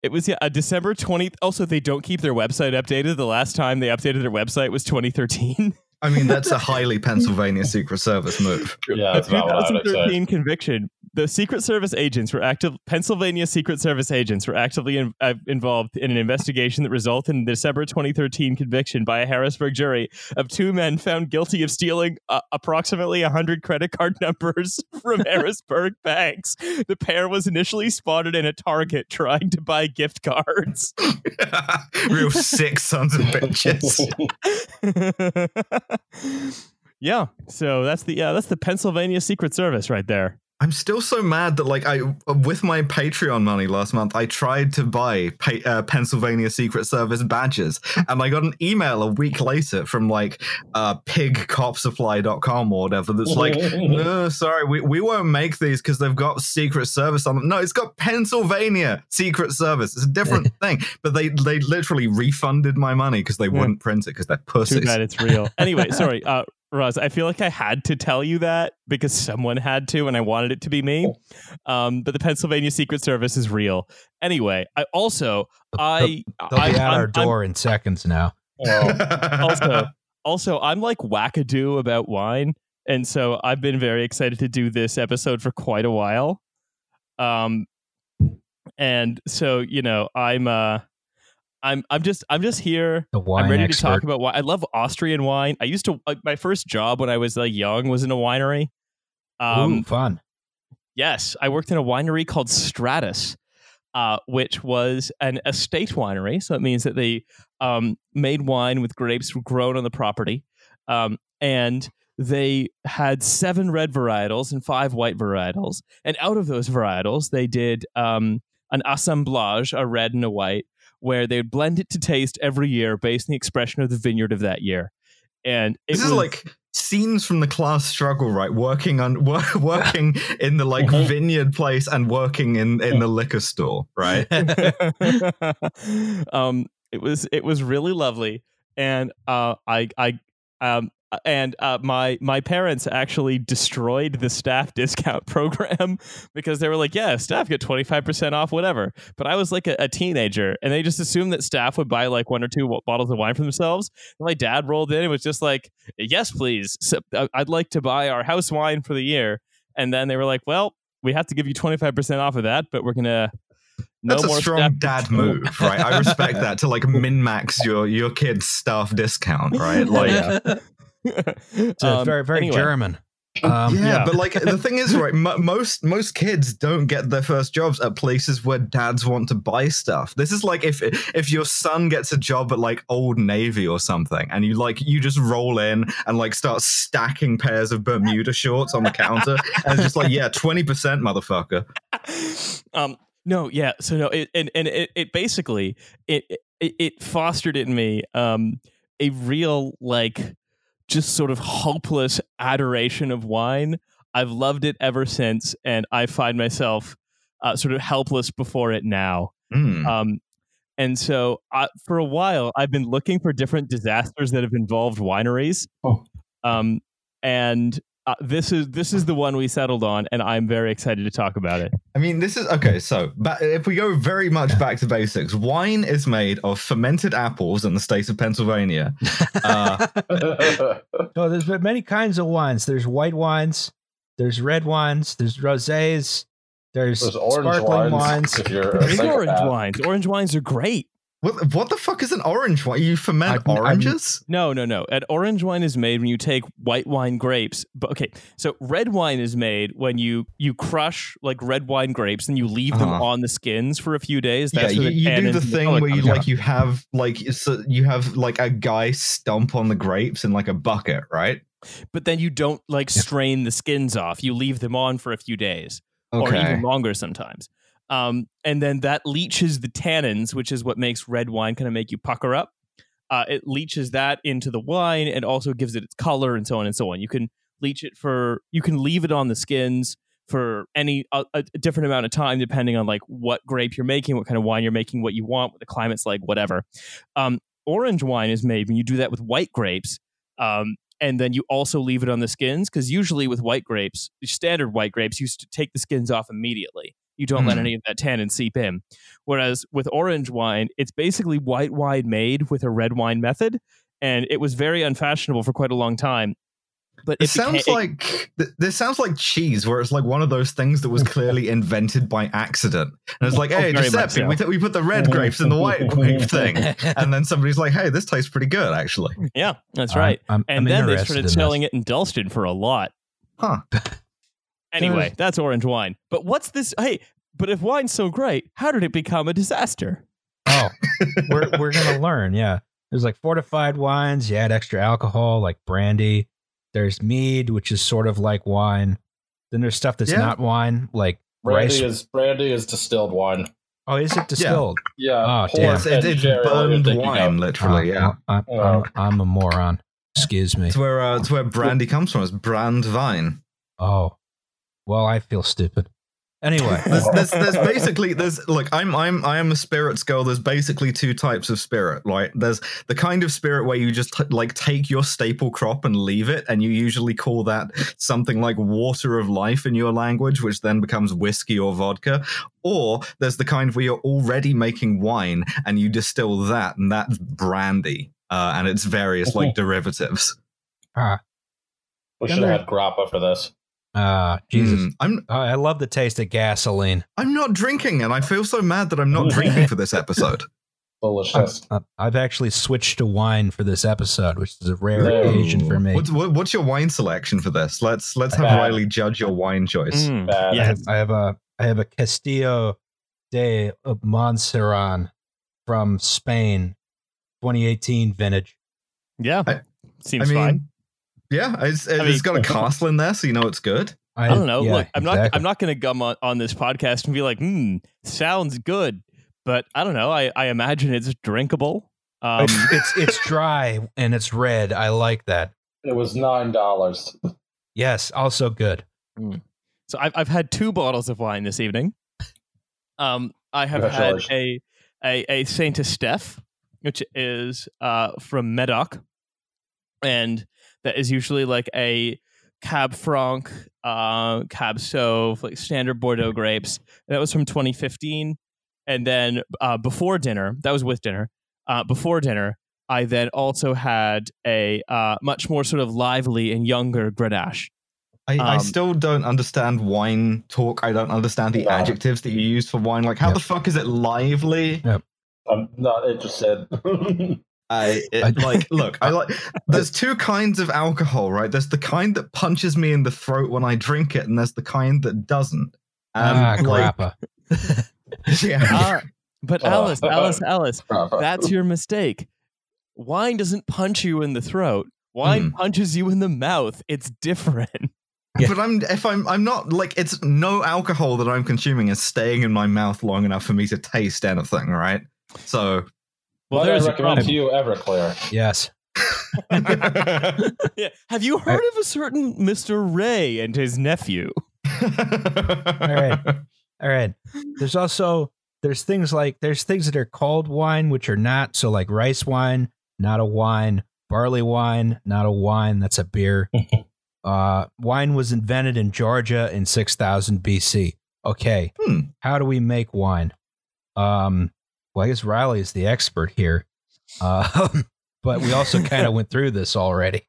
it was yeah, uh, December 20th. Also, they don't keep their website updated. The last time they updated their website was 2013. I mean, that's a <laughs> highly Pennsylvania Secret Service move. Yeah, that's about what I would say. 2013 conviction. The Secret Service agents were active. Pennsylvania Secret Service agents were actively in, uh, involved in an investigation that resulted in the December 2013 conviction by a Harrisburg jury of two men found guilty of stealing uh, approximately 100 credit card <laughs> numbers from <laughs> Harrisburg banks. The pair was initially spotted in a Target trying to buy gift cards. <laughs> Real sick sons of bitches. yeah, so that's the yeah that's the Pennsylvania Secret Service right there. I'm still so mad that like I with my Patreon money last month I tried to buy uh, Pennsylvania Secret Service badges. And I got an email a week later from like uh pigcopsupply.com or whatever that's like <laughs> no sorry we, we won't make these because they've got Secret Service on them. No it's got Pennsylvania Secret Service. It's a different <laughs> thing. But they they literally refunded my money because they Yeah. wouldn't print it because they're Too pussies. bad it's real. Anyway, <laughs> sorry, uh, Roz. I feel like I had to tell you that because someone had to, and I wanted it to be me. Um, but the Pennsylvania Secret Service is real. Anyway, I also I They'll I, be at I'm- our I'm- door in seconds now. Oh, <laughs> also <laughs> also I'm like wackadoo about wine, and so I've been very excited to do this episode for quite a while. Um, and so you know, I'm uh, I'm I'm just I'm just here. The wine I'm ready expert. to talk about wine. I love Austrian wine. I used to like my first job when I was like young was in a winery. Um, Ooh, fun. yes, I worked in a winery called Stratus, uh, which was an estate winery. So it means that they um, made wine with grapes grown on the property, um, and they had seven red varietals and five white varietals. And out of those varietals, they did um, an assemblage, a red and a white, where they would blend it to taste every year based on the expression of the vineyard of that year. And This is like scenes from the class struggle, right? Working on wor- <laughs> working in the like Mhm. vineyard place and working in in the liquor store, right? <laughs> um, it was it was really lovely, and uh, I I um and uh, my my parents actually destroyed the staff <laughs> discount program because they were like, "Yeah, staff get twenty five percent off, whatever." But I was like a, a, teenager, and they just assumed that staff would buy like one or two bottles of wine for themselves. And my dad rolled in and was just like, "Yes, please. So, uh, I'd like to buy our house wine for the year." And then they were like, "Well, we have to give you twenty five percent off of that, but we're gonna." No That's a strong dad move, right? I respect that to like min max your your kid's staff discount, right? <laughs> Like, yeah. It's um, very very anyway. German. Um, yeah, yeah, but like the <laughs> thing is, right? M- most most kids don't get their first jobs at places where dads want to buy stuff. This is like if if your son gets a job at like Old Navy or something, and you like you just roll in and like start stacking pairs of Bermuda shorts on the counter, and it's just like, yeah, twenty percent, motherfucker. Um, no, yeah. So no, it, and and it, it basically it, it it fostered in me um a real like just sort of hopeless adoration of wine. I've loved it ever since, and I find myself uh, sort of helpless before it now. Mm. Um, and so, uh, for a while, I've been looking for different disasters that have involved wineries. Oh. Um, and uh, this is this is the one we settled on, and I'm very excited to talk about it. I mean, this is okay. So, but if we go very much back to basics, wine is made of fermented apples in the state of Pennsylvania. <laughs> Uh, oh, there's many kinds of wines. There's white wines. There's red wines. There's rosés. There's, there's sparkling wines. wines. If you're there's orange wines. Orange wines are great. What, what the fuck is an orange wine? You ferment I, oranges? I, no, no, no. An orange wine is made when you take white wine grapes. But okay, so red wine is made when you you crush like red wine grapes and you leave uh-huh. them on the skins for a few days. That's yeah, you, you do the thing where you like you have like so you have like a guy stomp on the grapes in like a bucket, right? But then you don't like strain the skins off. You leave them on for a few days, okay. or even longer sometimes. Um, and then that leaches the tannins, which is what makes red wine kind of make you pucker up. Uh, it leaches that into the wine and also gives it its color and so on and so on. You can leach it for, you can leave it on the skins for any a, a, different amount of time depending on like what grape you're making, what kind of wine you're making, what you want, what the climate's like, whatever. Um, orange wine is made when you do that with white grapes. Um, and then you also leave it on the skins because usually with white grapes, standard white grapes, you used to take the skins off immediately. You don't mm. let hmm. any of that tannin seep in. Whereas with orange wine, it's basically white wine made with a red wine method, and it was very unfashionable for quite a long time. But it, it sounds became, like it, this sounds like cheese, where it's like one of those things that was <laughs> clearly invented by accident. And it's like, oh, hey, Giuseppe, so. we, th- we put the red grapes in the white <laughs> grape thing, and then somebody's like, hey, this tastes pretty good, actually. Yeah, that's right. I'm, I'm, and I'm then they started selling this. it in Dalston for a lot. Huh. <laughs> Anyway, that's orange wine. But what's this? Hey, but if wine's so great, how did it become a disaster? Oh, we're we're gonna learn. Yeah, there's like fortified wines. You add extra alcohol, like brandy. There's mead, which is sort of like wine. Then there's stuff that's yeah. not wine, like brandy rice. is brandy is distilled wine. Oh, is it distilled? Yeah. Oh, damn. It's, it's burned wine, literally. yeah. I'm, I'm, I'm, a moron. Excuse me. It's where uh, it's where brandy comes from. It's brand vine. Oh, well, I feel stupid. Anyway, <laughs> there's, there's, there's, basically there's look I'm I'm I am a spirits girl. There's basically two types of spirit, right? There's the kind of spirit where you just t- like take your staple crop and leave it, and you usually call that something like water of life in your language, which then becomes whiskey or vodka. Or there's the kind where you're already making wine and you distill that, and that's brandy, uh, and it's various like <laughs> derivatives. Ah, we should have had grappa for this. Ah, uh, Jesus! Mm, I'm. I love the taste of gasoline. I'm not drinking, and I feel so mad that I'm not <laughs> drinking for this episode. Delicious. I've actually switched to wine for this episode, which is a rare Ooh. occasion for me. What's, what, what's, your wine selection for this? Let's let's have Bad. Riley judge your wine choice. Mm, I have, I have a I have a Castillo de Montserrat from Spain, 2018 vintage. Yeah, I, seems I mean, fine. Yeah, it's, it's I mean, got a castle in there, so you know it's good. I, I don't know. Yeah, Look, I'm exactly. not. I'm not going to gum on, on, this podcast and be like, "Hmm, sounds good," but I don't know. I, I imagine it's drinkable. Um, it's, it's it's <laughs> dry and it's red. I like that. It was nine dollars. Yes, also good. Mm. So I've I've had two bottles of wine this evening. Um, I have had a a a Saint Estephe, which is uh from Medoc, and that is usually like a Cab Franc, uh, Cab Sauv, like standard Bordeaux grapes. That was from 2015. And then uh, before dinner, that was with dinner. Uh, before dinner, I then also had a uh, much more sort of lively and younger Grenache. I, I Um, still don't understand wine talk. I don't understand the No. adjectives that you use for wine. Like, how Yep. the fuck is it lively? I'm not interested. I, it, I- like <laughs> look. I like. There's two kinds of alcohol, right? There's the kind that punches me in the throat when I drink it, and there's the kind that doesn't. Um, ah, like, grappa. <laughs> yeah. Ah, <laughs> but Oh. Alice, Alice, Alice, Uh, that's your mistake. Wine doesn't punch you in the throat. Wine Hmm. punches you in the mouth. It's different. Yeah. But I'm if I'm I'm not like it's no alcohol that I'm consuming is staying in my mouth long enough for me to taste anything, right? So Well, what I there's your recommend problem. to you, Everclear. yes. <laughs> Yeah. Have you heard of a certain Mr. Ray and his nephew? all right. All right. There's also there's things like there's things that are called wine which are not. So like rice wine, not a wine. Barley wine, not a wine. That's a beer. <laughs> uh, wine was invented in Georgia in 6000 BC. Okay. Hmm. How do we make wine? Um, well, I guess Riley is the expert here. Uh, <laughs> but we also <laughs> kind of went through this already.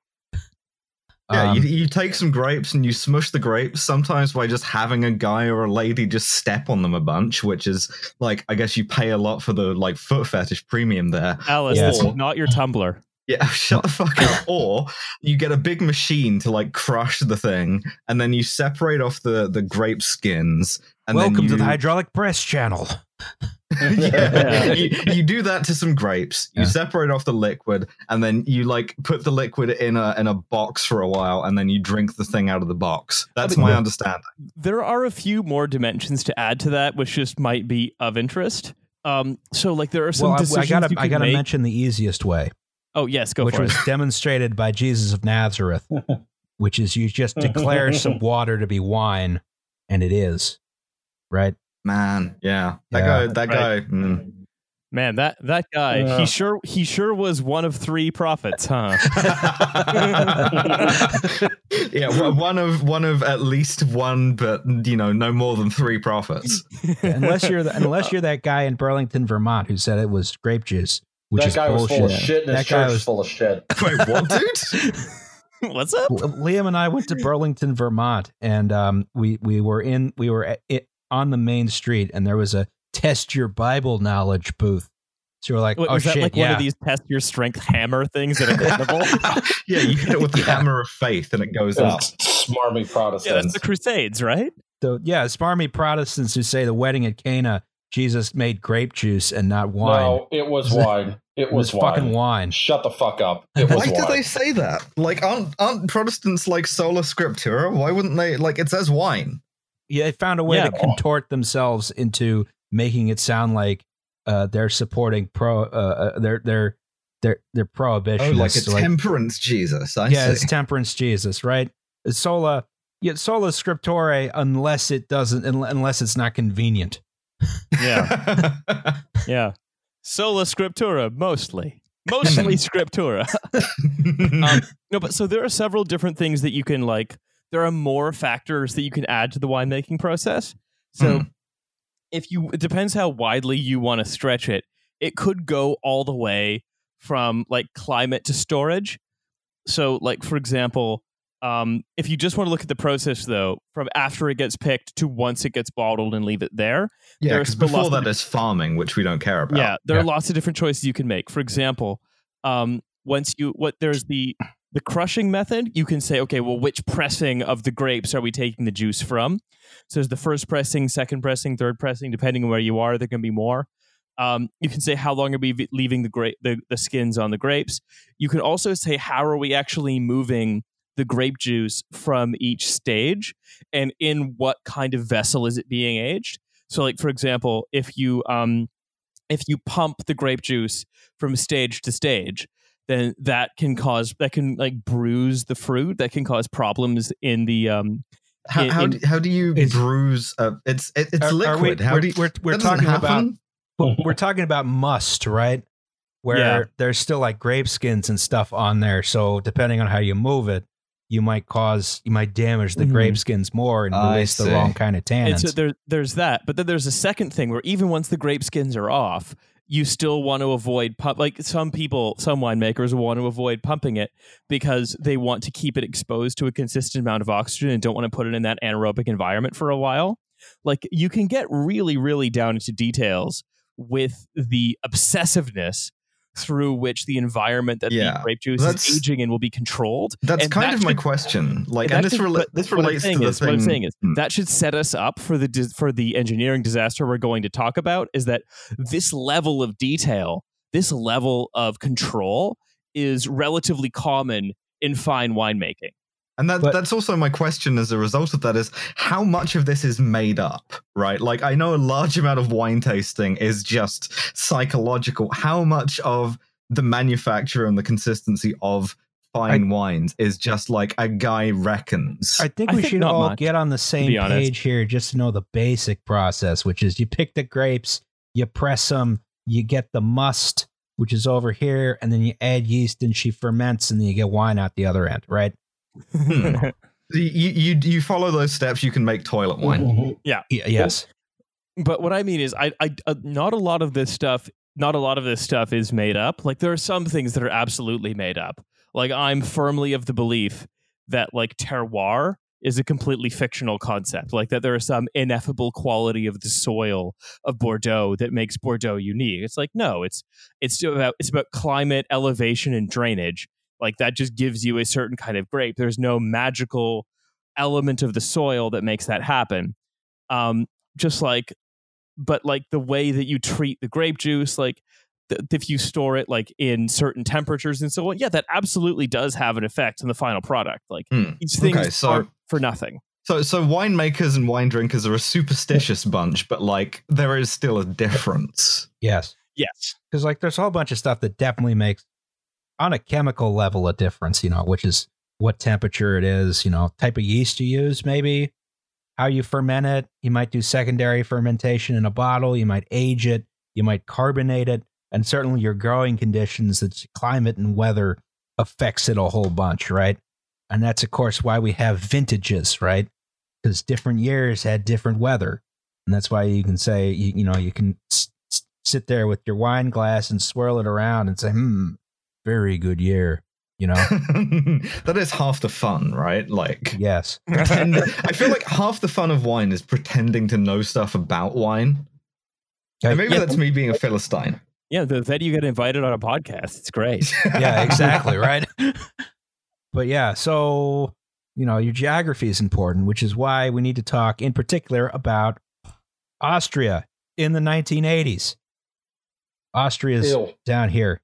Yeah, Um, you, you take some grapes and you smush the grapes, sometimes by just having a guy or a lady just step on them a bunch, which is like, I guess you pay a lot for the like foot fetish premium there. Alice, Yes. this is not your tumbler. Yeah, <laughs> shut the fuck up. Or you get a big machine to like crush the thing, and then you separate off the, the grape skins. And welcome then you, to the hydraulic press channel. <laughs> yeah. you, you do that to some grapes. You Yeah. separate off the liquid, and then you like put the liquid in a in a box for a while, and then you drink the thing out of the box. That's my understanding. There are a few more dimensions to add to that, which just might be of interest. Um, so like there are some Well, I, I decisions gotta you I gotta make. mention the easiest way. oh yes, go for it. which was it. <laughs> demonstrated by Jesus of Nazareth, which is you just declare some <laughs> water to be wine, and it is, right? Man, yeah, that Yeah. guy, that guy. Mm. Man, that that guy, Yeah. he sure he sure was one of three prophets, huh? <laughs> <laughs> yeah, one- one of one of at least one, but you know, no more than three prophets. unless you're the, unless you're that guy in Burlington, Vermont, who said it was grape juice, which that is guy bullshit. was full of shit, and his <laughs> That guy church was was- full of shit. Wait, what, dude? What's up? Liam and I went to Burlington, Vermont, and um, we we were in we were at, it, on the main street, and there was a test your Bible knowledge booth. So you're like, Wait, oh was shit, that like yeah. one of these test your strength hammer things at a carnival? <laughs> yeah, you hit it with the <laughs> Yeah. hammer of faith, and it goes up. Smarmy Protestants. yeah, that's the Crusades, right? So yeah, smarmy Protestants who say the wedding at Cana, Jesus made grape juice and not wine. no, it was wine. It it was was, wine. fucking wine. Shut the fuck up. It <laughs> was Why do they say that? Like, aren't aren't Protestants like sola scriptura? Why wouldn't they? Like, it says wine. Yeah, they found a way Yeah. to contort themselves into making it sound like uh, they're supporting pro. Uh, uh, they're they're they're they're Oh, prohibitionists. like a like- temperance Jesus. I yeah, see. it's temperance Jesus, right? It's sola, yeah, sola scriptura, unless it doesn't, unless it's not convenient. Yeah, <laughs> yeah. Sola scriptura, mostly. Mostly <laughs> scriptura. <laughs> um, no, but so there are several different things that you can like. There are more factors that you can add to the winemaking process. So, Hmm. if you, it depends how widely you want to stretch it. It could go all the way from like climate to storage. So, like for example, um, if you just want to look at the process though, from after it gets picked to once it gets bottled and leave it there, yeah, There's because before that is farming, which we don't care about. yeah, there Yeah. are lots of different choices you can make. For example, um, once you what there's the the crushing method, you can say, okay, well, which pressing of the grapes are we taking the juice from? So there's the first pressing, second pressing, third pressing, depending on where you are, there can be more. Um, you can say how long are we leaving the grape the, the skins on the grapes. You can also say how are we actually moving the grape juice from each stage, and in what kind of vessel is it being aged. So, like for example, if you um, if you pump the grape juice from stage to stage, then that can cause that can like bruise the fruit. That can cause problems in the um. How, in- how, do, how do you Is- bruise? Uh, it's it, it's Are- are we- liquid. how we're, do you, we're, we're talking about happen? Well, <laughs> we're talking about must, right? where Yeah. there's still like grape skins and stuff on there. So depending on how you move it, you might cause you might damage the Mhm. grape skins more and release the wrong kind of And tannins. so there, there's that. But then there's a second thing where even once the grape skins are off, you still want to avoid pump. Like some people, some winemakers want to avoid pumping it because they want to keep it exposed to a consistent amount of oxygen and don't want to put it in that anaerobic environment for a while. Like you can get really, really down into details with the obsessiveness through which the environment that Yeah. the grape juice That's- is aging in will be controlled. That's And kind that of my question. Like, and this, should- rela- this relates to the is- thing. What I'm saying is Hmm. that should set us up for the for the engineering disaster we're going to talk about. Is that this level of detail, this level of control, is relatively common in fine winemaking. And that, But- that's also my question as a result of that is how much of this is made up, right? Like, I know a large amount of wine tasting is just psychological. How much of the manufacture and the consistency of fine wines is just like a guy reckons? I think I we think should not all much, get on the same page here just to know the basic process, which is you pick the grapes, you press them, you get the must, which is over here, and then you add yeast and she ferments, and then you get wine out the other end, right? Hmm. <laughs> you, you you follow those steps, you can make toilet wine. Yeah, yes. but what I mean is, I, I, uh, not a lot of this stuff, not a lot of this stuff is made up. Like there are some things that are absolutely made up. Like I'm firmly of the belief that like terroir is a completely fictional concept. Like that there is some ineffable quality of the soil of Bordeaux that makes Bordeaux unique. It's like no, it's it's about it's about climate, elevation, and drainage. Like that just gives you a certain kind of grape. There's no magical element of the soil that makes that happen. Um, just like but like the way that you treat the grape juice like th- if you store it like in certain temperatures and so on yeah that absolutely does have an effect on the final product like Hmm. these things Okay, so- aren't for nothing So, so winemakers and wine drinkers are a superstitious bunch, but like there is still a difference. Yes. yes Because like there's a whole bunch of stuff that definitely makes on a chemical level a difference, you know, which is what temperature it is, you know, type of yeast you use, maybe how you ferment it. You might do secondary fermentation in a bottle, you might age it, you might carbonate it, and certainly your growing conditions, its climate and weather affects it a whole bunch, right? And that's of course why we have vintages, right? Because different years had different weather. And that's why you can say, you, you know, you can s- sit there with your wine glass and swirl it around and say, hmm, very good year, you know? <laughs> that is half the fun, right? Like, yes. <laughs> pretend, I feel like half the fun of wine is pretending to know stuff about wine. And maybe Yeah. that's me being a philistine. yeah the, then you get invited on a podcast it's great <laughs> Yeah, exactly, right? but yeah, so, you know, your geography is important, which is why we need to talk in particular about Austria in the 1980s. Austria's Ew. down here.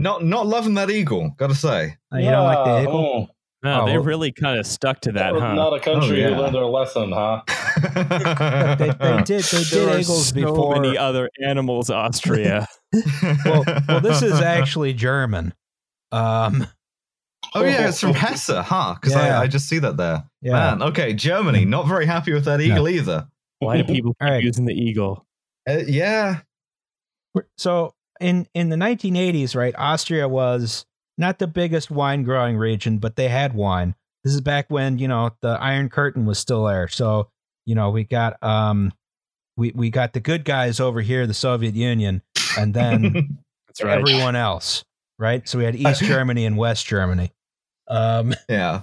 Not not loving that eagle, gotta say. Uh, you don't like the eagle? mm. no, Oh, they well- really kind of stuck to that That huh Not a country Oh, yeah. who learned their lesson, huh? <laughs> They, they did. They did <laughs> are eagles so before. many other animals austria <laughs> well, well, this is actually German. Um, Oh yeah, it's from Hesse, huh? Because Yeah. I, I just see that there. yeah. Man, okay, Germany, not very happy with that eagle either. why do people keep All right. using the eagle Uh, yeah. So in in the 1980s, right, Austria was not the biggest wine growing region, but they had wine. This is back when you know the Iron Curtain was still there. So you know we got um we we got the good guys over here, the Soviet Union, and then <laughs> that's right everyone else, right? So we had East <laughs> Germany and West Germany. Um, yeah.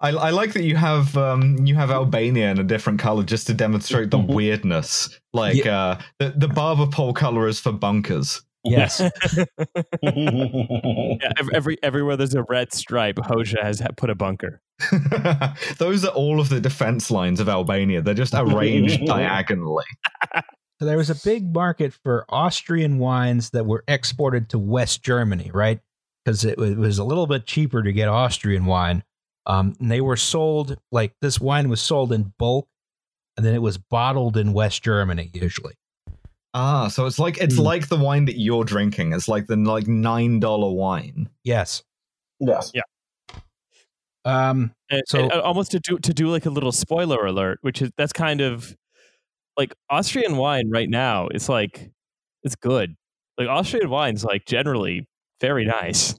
I, I like that you have um you have Albania in a different color just to demonstrate the weirdness. Like uh the, the barber pole color is for bunkers. Yes, <laughs> Yeah, every everywhere there's a red stripe, Hoxha has put a bunker. <laughs> Those are all of the defense lines of Albania. They're just <laughs> arranged diagonally. So there was a big market for Austrian wines that were exported to West Germany, right? Because it, it was a little bit cheaper to get Austrian wine. Um, and they were sold like this wine was sold in bulk, and then it was bottled in West Germany usually. Ah, so it's like it's Hmm. like the wine that you're drinking. It's like the like nine dollar wine. Yes. yes. Yeah. Um, And, So- and, uh, almost to do to do like a little spoiler alert, which is that's kind of like Austrian wine right now. It's like it's good. like Austrian wine's like generally very nice.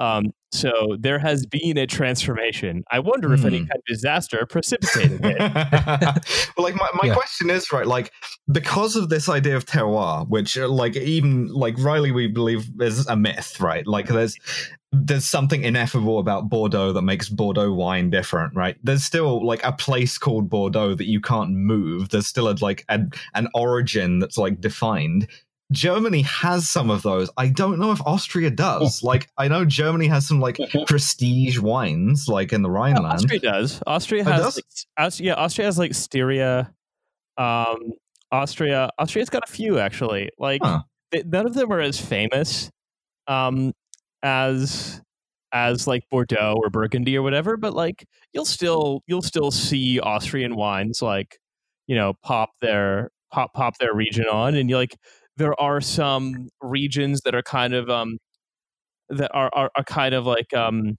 Um, so there has been a transformation. I wonder if any Hmm. kind of disaster precipitated it. <laughs> well, like my, my Yeah. question is right, like because of this idea of terroir, which uh, like even like Riley we believe is a myth, right? Like there's there's something ineffable about Bordeaux that makes Bordeaux wine different, right? There's still like a place called Bordeaux that you can't move. There's still a, like an an origin that's like defined. Germany has some of those. I don't know if Austria does. Like I know Germany has some like <laughs> prestige wines, like in the Rhineland. Austria does. Austria has does? like, Aus- yeah, Austria has like Styria. Um, Austria, Austria's got a few actually. Like Huh. th- none of them are as famous um, as as like Bordeaux or Burgundy or whatever, but like you'll still you'll still see Austrian wines like you know pop their pop pop their region on, and you like there are some regions that are kind of um that are are, are kind of like um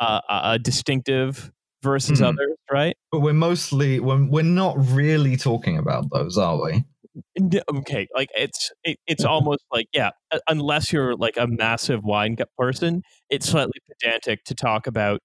uh, uh distinctive versus Mhm. others, right? But we're mostly we're, we're not really talking about those, are we? Okay like it's it, it's <laughs> almost like yeah unless you're like a massive wine person it's slightly pedantic to talk about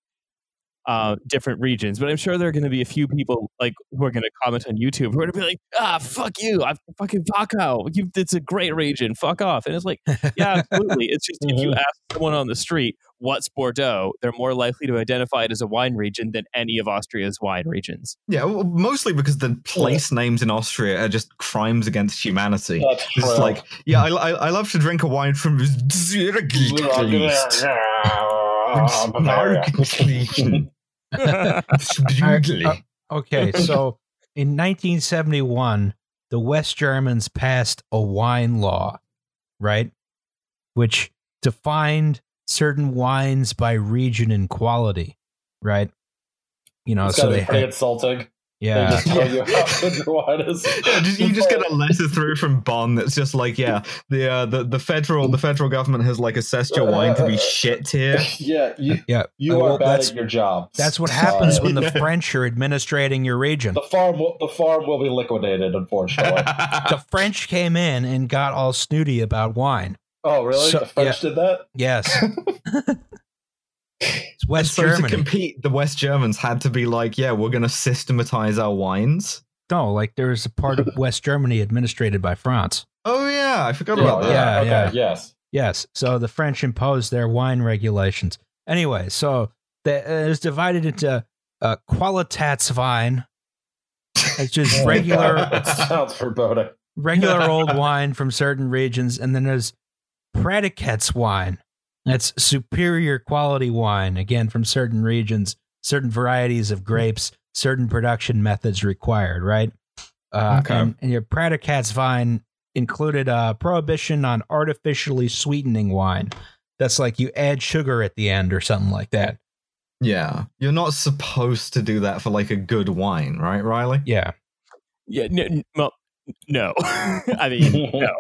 uh different regions but i'm sure there are going to be a few people like who are going to comment on youtube who are going to be like ah fuck you i fucking fuck out you it's a great region fuck off and it's like yeah absolutely it's just if you Mhm. ask someone on the street what's bordeaux they're more likely to identify it as a wine region than any of austria's wine regions Yeah, well, mostly because the place names in Austria are just crimes against humanity. It's like, yeah, I, I, I love to drink a wine from Zurich. <laughs> <laughs> Uh, Okay, so in 1971, the West Germans passed a wine law, right? Which defined certain wines by region and quality, right? You know, It's so they be pretty had, insulting. They yeah, just <laughs> tell you how good your is. <laughs> Yeah, just, you just get a letter through from Bonn that's just like, yeah, the uh, the the federal the federal government has like assessed your wine to be <laughs> shit here. yeah, you, yeah. you Uh, are well, bad that's at your job. that's what happens when the French are administrating your region. the farm. Will, the farm will be liquidated, unfortunately. The French came in and got all snooty about wine. oh, really? So- the French did that? Yes, it's West so to compete, the West Germans had to be like, yeah, we're going to systematize our wines. no, like there's a part of <laughs> West Germany administrated by France. Oh yeah, I forgot Oh, about that. yeah. okay, yeah. yes. Yes. So the French imposed their wine regulations. Anyway, so the, uh, it's divided into uh, Qualitätswein, which is <laughs> regular <laughs> sounds foreboding. regular old wine from certain regions, and then there's Prädikatswein. That's superior quality wine, again from certain regions, certain varieties of grapes, certain production methods required, right? Uh, Okay. and, and your vine included a prohibition on artificially sweetening wine. That's like you add sugar at the end or something like that. Yeah, you're not supposed to do that for like a good wine, right, Riley? Yeah. Yeah, no, n- well, no. <laughs> I mean, <laughs> no,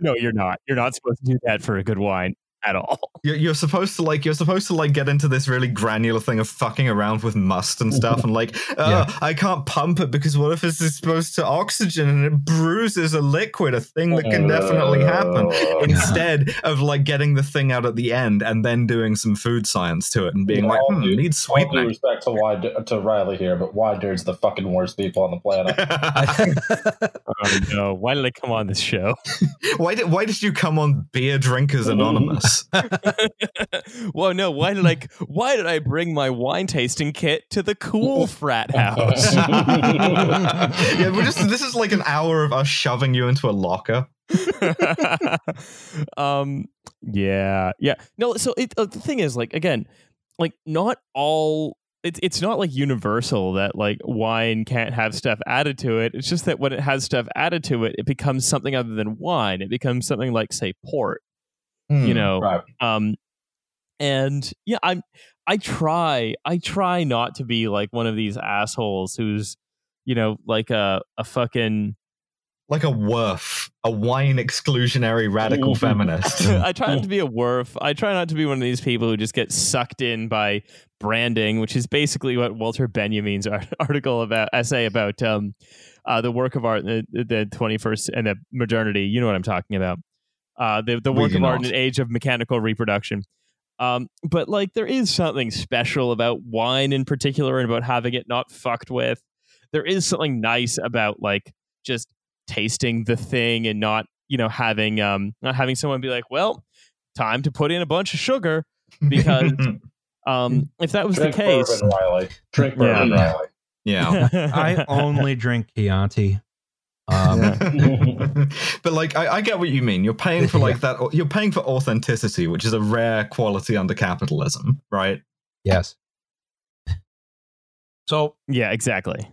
no, you're not. You're not supposed to do that for a good wine at all. <laughs> You're, you're supposed to like you're supposed to like get into this really granular thing of fucking around with must and stuff, and like, <laughs> oh, I can't pump it because what if it's exposed to oxygen and it bruises a liquid, a thing that can definitely happen. Uh, Instead of like getting the thing out at the end and then doing some food science to it and being Yeah, like, all hmm, due- needs All sweetening. respect to wine, to Riley here, but wine dude's the fucking worst people on the planet. <laughs> Oh no! Why did I come on this show? why did why did you come on Beer Drinkers Anonymous? <laughs> well, no. Why did I? Why did I bring my wine tasting kit to the cool frat house? <laughs> yeah, we're just this is like an hour of us shoving you into a locker. <laughs> um yeah yeah no so it, uh, the thing is like again like not all it's it's not like universal that like wine can't have stuff added to it it's just that when it has stuff added to it it becomes something other than wine it becomes something like say port Hmm. you know right. um and yeah i'm i try i try not to be like one of these assholes who's you know like a a fucking like a worf, a wine exclusionary radical <laughs> feminist. I try not to be a werf. I try not to be one of these people who just get sucked in by branding, which is basically what Walter Benjamin's <laughs> article about essay about um, uh, the work of art in the, the 21st and the modernity. You know what I'm talking about. Uh, the the work of art in an age of mechanical reproduction. Um, but like there is something special about wine in particular and about having it not fucked with. There is something nice about like just tasting the thing and not, you know, having um not having someone be like, well, time to put in a bunch of sugar because <laughs> um if that was Drink the case bourbon, Riley. Drink Yeah. bourbon, Riley. yeah. <laughs> I only drink Chianti. Um, <laughs> but like I, I get what you mean. You're paying for like that you're paying for authenticity, which is a rare quality under capitalism, right? Yes. So yeah, exactly.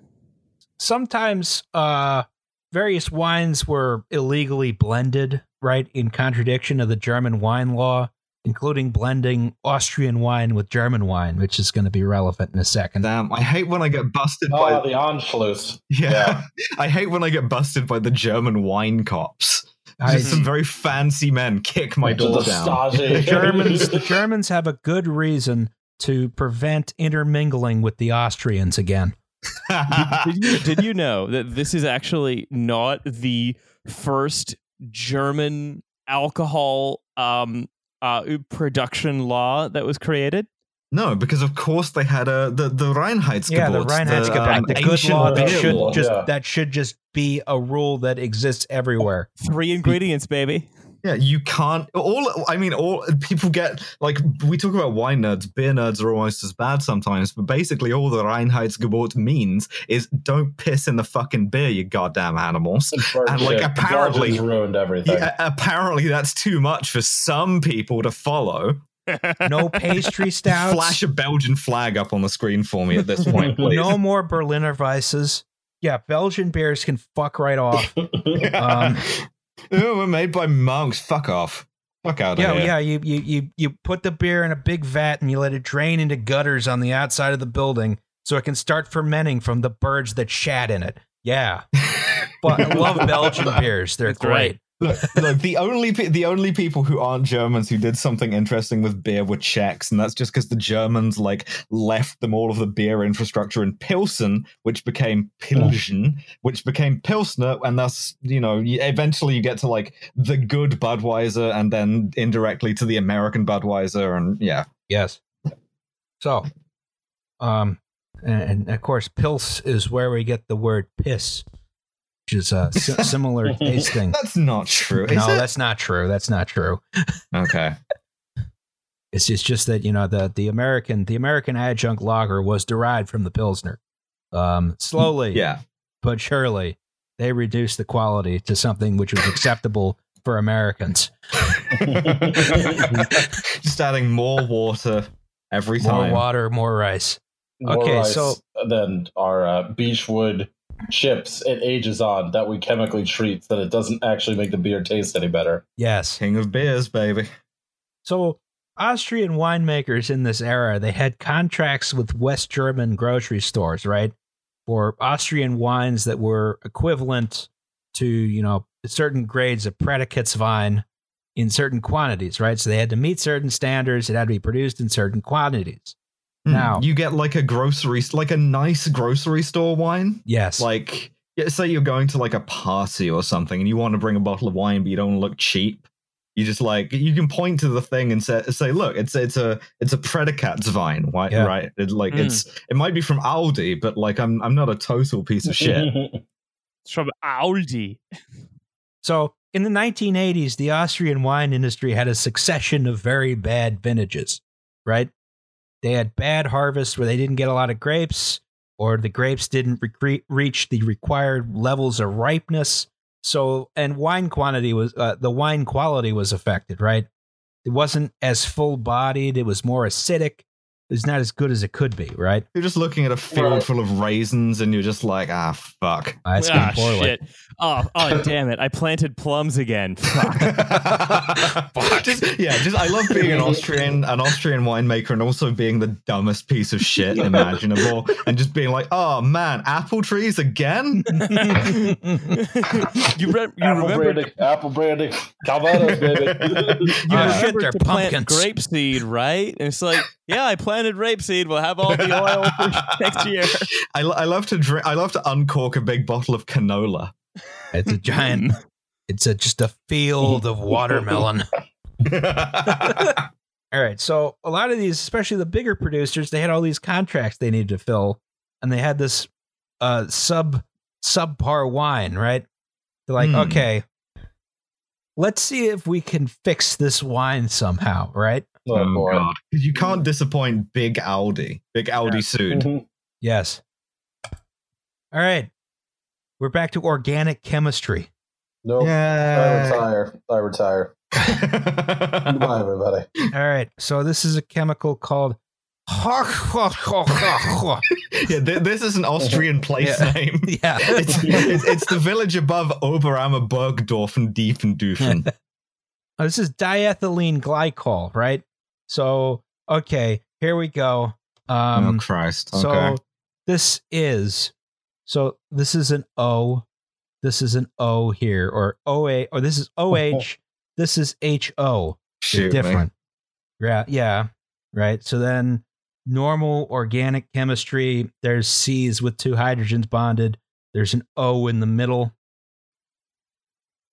sometimes uh, various wines were illegally blended, right, in contradiction of the German wine law, including blending Austrian wine with German wine, which is going to be relevant in a second. Damn, I hate when I get busted Oh, by the Anschluss. yeah. yeah. <laughs> I hate when I get busted by the German wine cops. I- some very fancy men kick my door the down. The Germans, the Germans have a good reason to prevent intermingling with the Austrians again. <laughs> did, you, did you know that this is actually not the first German alcohol um, uh, production law that was created? no, because of course they had a the the Reinheitsgebot. Yeah, the Reinheitsgebot, um, the good law that should law, just yeah. that should just be a rule that exists everywhere. Three ingredients, baby. Yeah, you can't. All I mean, all people get like we talk about wine nerds. Beer nerds are almost as bad sometimes, but basically, all the Reinheitsgebot means is don't piss in the fucking beer, you goddamn animals. Bird And, like, shit. Apparently- Belgians ruined everything. Yeah, apparently, that's too much for some people to follow. <laughs> No pastry stouts. Flash a Belgian flag up on the screen for me at this <laughs> point, please. no more Berliner Weisses. Yeah, Belgian beers can fuck right off. <laughs> Um, Oh, we're made by monks. Fuck off. Fuck out of yeah, here. yeah. You, you you you put the beer in a big vat and you let it drain into gutters on the outside of the building so it can start fermenting from the birds that shat in it. Yeah, <laughs> but I love Belgian beers. They're That's right. Look, look, the only pe- the only people who aren't Germans who did something interesting with beer were Czechs, and that's just because the Germans like left them all of the beer infrastructure in Pilsen, which became Pilsen, which became Pilsner, and thus you know eventually you get to like the good Budweiser, and then indirectly to the American Budweiser, and yeah, Yes. So, um, and, and of course, pils is where we get the word piss, which is a si- <laughs> similar tasting. that's not true. Is no, it? that's not true. That's not true. okay. <laughs> It's just, just that you know the the American the American adjunct lager was derived from the pilsner. Um, slowly, Yeah. but surely, they reduced the quality to something which was acceptable for Americans. <laughs> just adding more water every More time. water, more rice. More Okay, rice so- than our uh, beechwood chips it ages on that we chemically treat so that it doesn't actually make the beer taste any better. Yes. King of beers, baby. So Austrian winemakers in this era, they had contracts with West German grocery stores, right? For Austrian wines that were equivalent to, you know, certain grades of Prädikatswein in certain quantities, right? So they had to meet certain standards. It had to be produced in certain quantities. Hmm, Now- you get like a grocery, like a nice grocery store wine. Yes. Like, say you're going to like a party or something, and you want to bring a bottle of wine, but you don't look cheap. You just like you can point to the thing and say, say look, it's it's a it's a Prädikatswein, right? Yeah. Right? It, like Mm. it's it might be from Aldi, but like I'm I'm not a total piece of shit. <laughs> It's from Aldi. So in the 1980s, the Austrian wine industry had a succession of very bad vintages, right? They had bad harvests where they didn't get a lot of grapes, or the grapes didn't recre- reach the required levels of ripeness. So, and wine quantity was uh, the wine quality was affected, right? It wasn't as full bodied. It was more acidic. Is not as good as it could be, right? You're just looking at a field Right. full of raisins, and you're just like, ah, fuck. Uh, it's ah, shit. Oh, oh, <laughs> damn it! I planted plums again. <laughs> Fuck. just, yeah, just I love being an Austrian, an Austrian winemaker, and also being the dumbest piece of shit imaginable, and just being like, oh man, apple trees again. <laughs> you, re- you apple remember brandy, apple brandy, Calvados, baby. you Oh, shit, remembered they're to plant pumpkins. grapeseed, right? And it's like, yeah, I planted rapeseed. We'll have all the oil for <laughs> next year. I, I love to drink. I love to uncork a big bottle of canola. It's a giant. It's a, just a field of watermelon. <laughs> All right. So a lot of these, especially the bigger producers, they had all these contracts they needed to fill, and they had this uh, sub subpar wine, right? They're like, Hmm. okay, let's see if we can fix this wine somehow, right? Oh, boy. God. You can't disappoint Big Aldi. Big Aldi sued. Mhm. Yes. All right. We're back to organic chemistry. Nope. I retire. I retire. <laughs> Goodbye, everybody. All right. So this is a chemical called. yeah. <laughs> yeah, th- this is an Austrian place Yeah. <laughs> name. It's, it's, it's the village above Oberammer Bergdorf and Diefendufen. Oh, this is diethylene glycol, right? So, okay, here we go. oh, Um, Christ. so this is, so this is an O, this is an O here, or OA, or this is <laughs> OH, this is HO. Shoot different. Yeah, yeah, right. So then normal organic chemistry, there's C's with two hydrogens bonded. There's an O in the middle.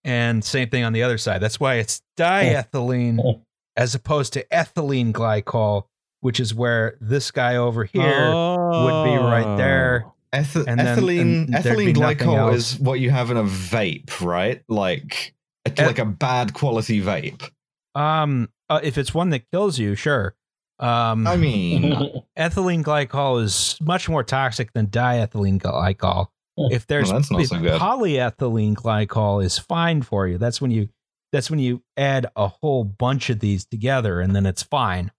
And same thing on the other side. That's why it's <laughs> diethylene as opposed to ethylene glycol, which is where this guy over here would be right there. Eth- And then- ethylene and ethylene glycol is what you have in a vape, right? Like a, Eh. like a bad quality vape. Um, uh, if it's one that kills you, sure. Um, I mean, <laughs> ethylene glycol is much more toxic than diethylene glycol. If there's Well, that's not so good. polyethylene glycol is fine for you. That's when you that's when you add a whole bunch of these together and then it's fine.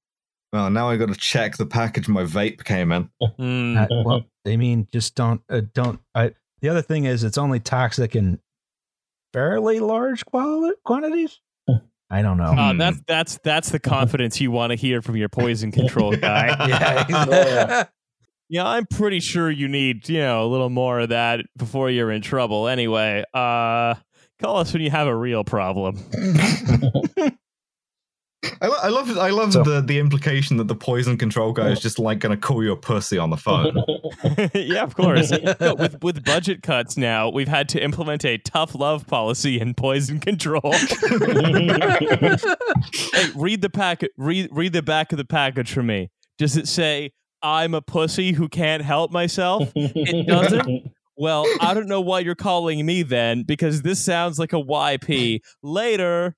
well, now I got to check the package my vape came in. <laughs> Mm. Uh, well, I mean, just don't uh, don't. I, the other thing is, it's only toxic in fairly large quali- quantities. I don't know. Uh, Hmm. that's that's that's the confidence you want to hear from your poison control <laughs> guy. yeah, <laughs> yeah. yeah, I'm pretty sure you need you know a little more of that before you're in trouble. Anyway, uh, call us when you have a real problem. <laughs> I, lo- I love I love So- the the implication that the poison control guy is oh. just like going to call you a pussy on the phone. <laughs> yeah, of course. <laughs> No, with with budget cuts now, we've had to implement a tough love policy in poison control. hey, read the packet. Read read the back of the package for me. Does it say I'm a pussy who can't help myself? It doesn't? Well, I don't know <laughs> why you're calling me then, because this sounds like a YP. Later.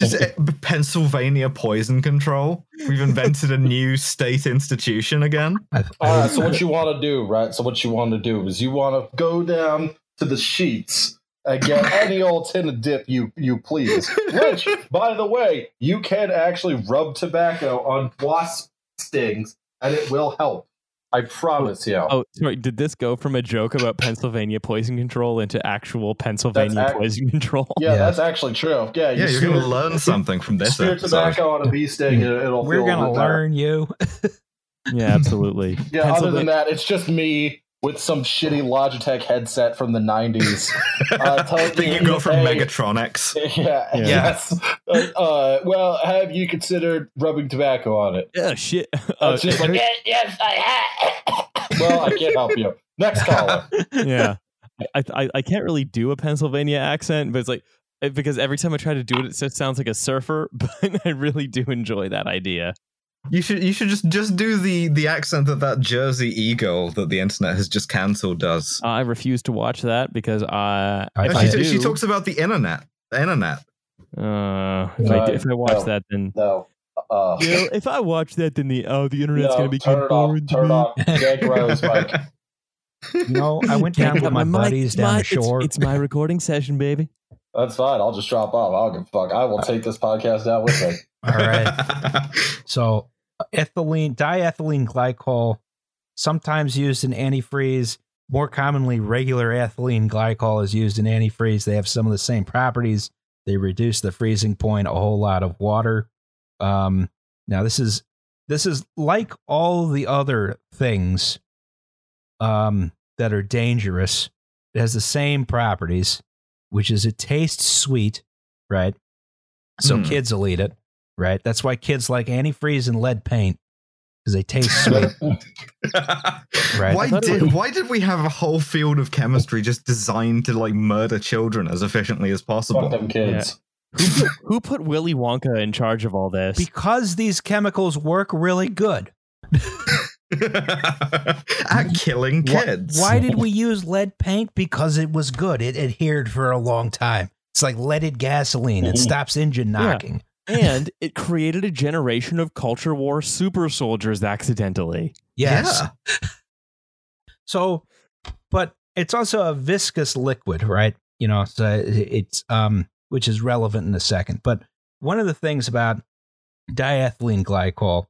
Is it Pennsylvania poison control? We've invented a new state institution again. <laughs> All right, so <laughs> what you want to do, right? So what you want to do is you want to go down to the Sheetz and get any old tin of dip you you please. Which, by the way, you can actually rub tobacco on wasp stings, and it will help. I promise you. Oh, sorry. Did this go from a joke about Pennsylvania poison control into actual Pennsylvania ac- poison control? yeah, <laughs> yeah. that's actually true. Yeah, Yeah, you're going to learn something from this Spear tobacco on a bee sting, and it'll. We're gonna bit better. learn you. <laughs> Yeah, absolutely. Yeah, other than that, it's just me with some shitty Logitech headset from the 90s. <laughs> Uh, telling that you me, got from hey, Megatronics. <laughs> Yeah, Yeah. yes. Uh, uh, well, have you considered rubbing tobacco on it? Yeah, shit. <laughs> Uh, it's just like, yes, yes, I have. well, I can't help you. Next caller. yeah. I, I I can't really do a Pennsylvania accent, but it's like because every time I try to do it, it just sounds like a surfer. But I really do enjoy that idea. You should you should just just do the the accent that that Jersey eagle that the internet has just cancelled does. Uh, I refuse to watch that because I I if I she, do, she talks about the internet. The internet. uh, if, I, if I watch No. that, then No. Uh, you know, if I watch that, then the oh, the internet's no, gonna be turn it off. to Turn me. off. Jake Rose, Mike. <laughs> You know, I went down with cut my buddies It's down my- the shore. It's, it's my recording session, baby. That's fine. I'll just drop off. I don't give a fuck. I will take this podcast down with me. <laughs> All right. <laughs> So, ethylene, diethylene glycol, sometimes used in antifreeze. More commonly, regular ethylene glycol is used in antifreeze. They have some of the same properties. They reduce the freezing point a whole lot of water. Um, now this is this is like all the other things um, that are dangerous. It has the same properties, which is it tastes sweet, right? So Mm. kids will eat it, right? That's why kids like antifreeze and lead paint because they taste <laughs> sweet. <laughs> Right. Why I thought it did was- why did we have a whole field of chemistry just designed to like murder children as efficiently as Fuck possible? them kids. Who put, who put Willy Wonka in charge of all this? because these chemicals work really good. <laughs> At killing kids. Why did we use lead paint? Because it was good. It adhered for a long time. It's like leaded gasoline. It mm-hmm. stops engine Yeah. knocking. And it created a generation of culture war super soldiers accidentally. Yes. Yeah. So, but it's also a viscous liquid, right? You know, so it's um, which is relevant in a second. But one of the things about diethylene glycol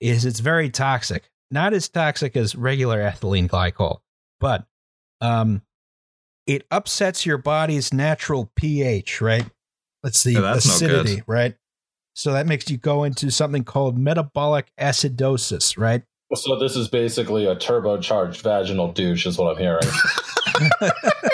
is it's very toxic. Not as toxic as regular ethylene glycol, but um, it upsets your body's natural pH, right? Let's see, Yeah, that's not good. acidity, right? So that makes you go into something called metabolic acidosis, right? So this is basically a turbocharged vaginal douche, is what I'm hearing. <laughs> <laughs>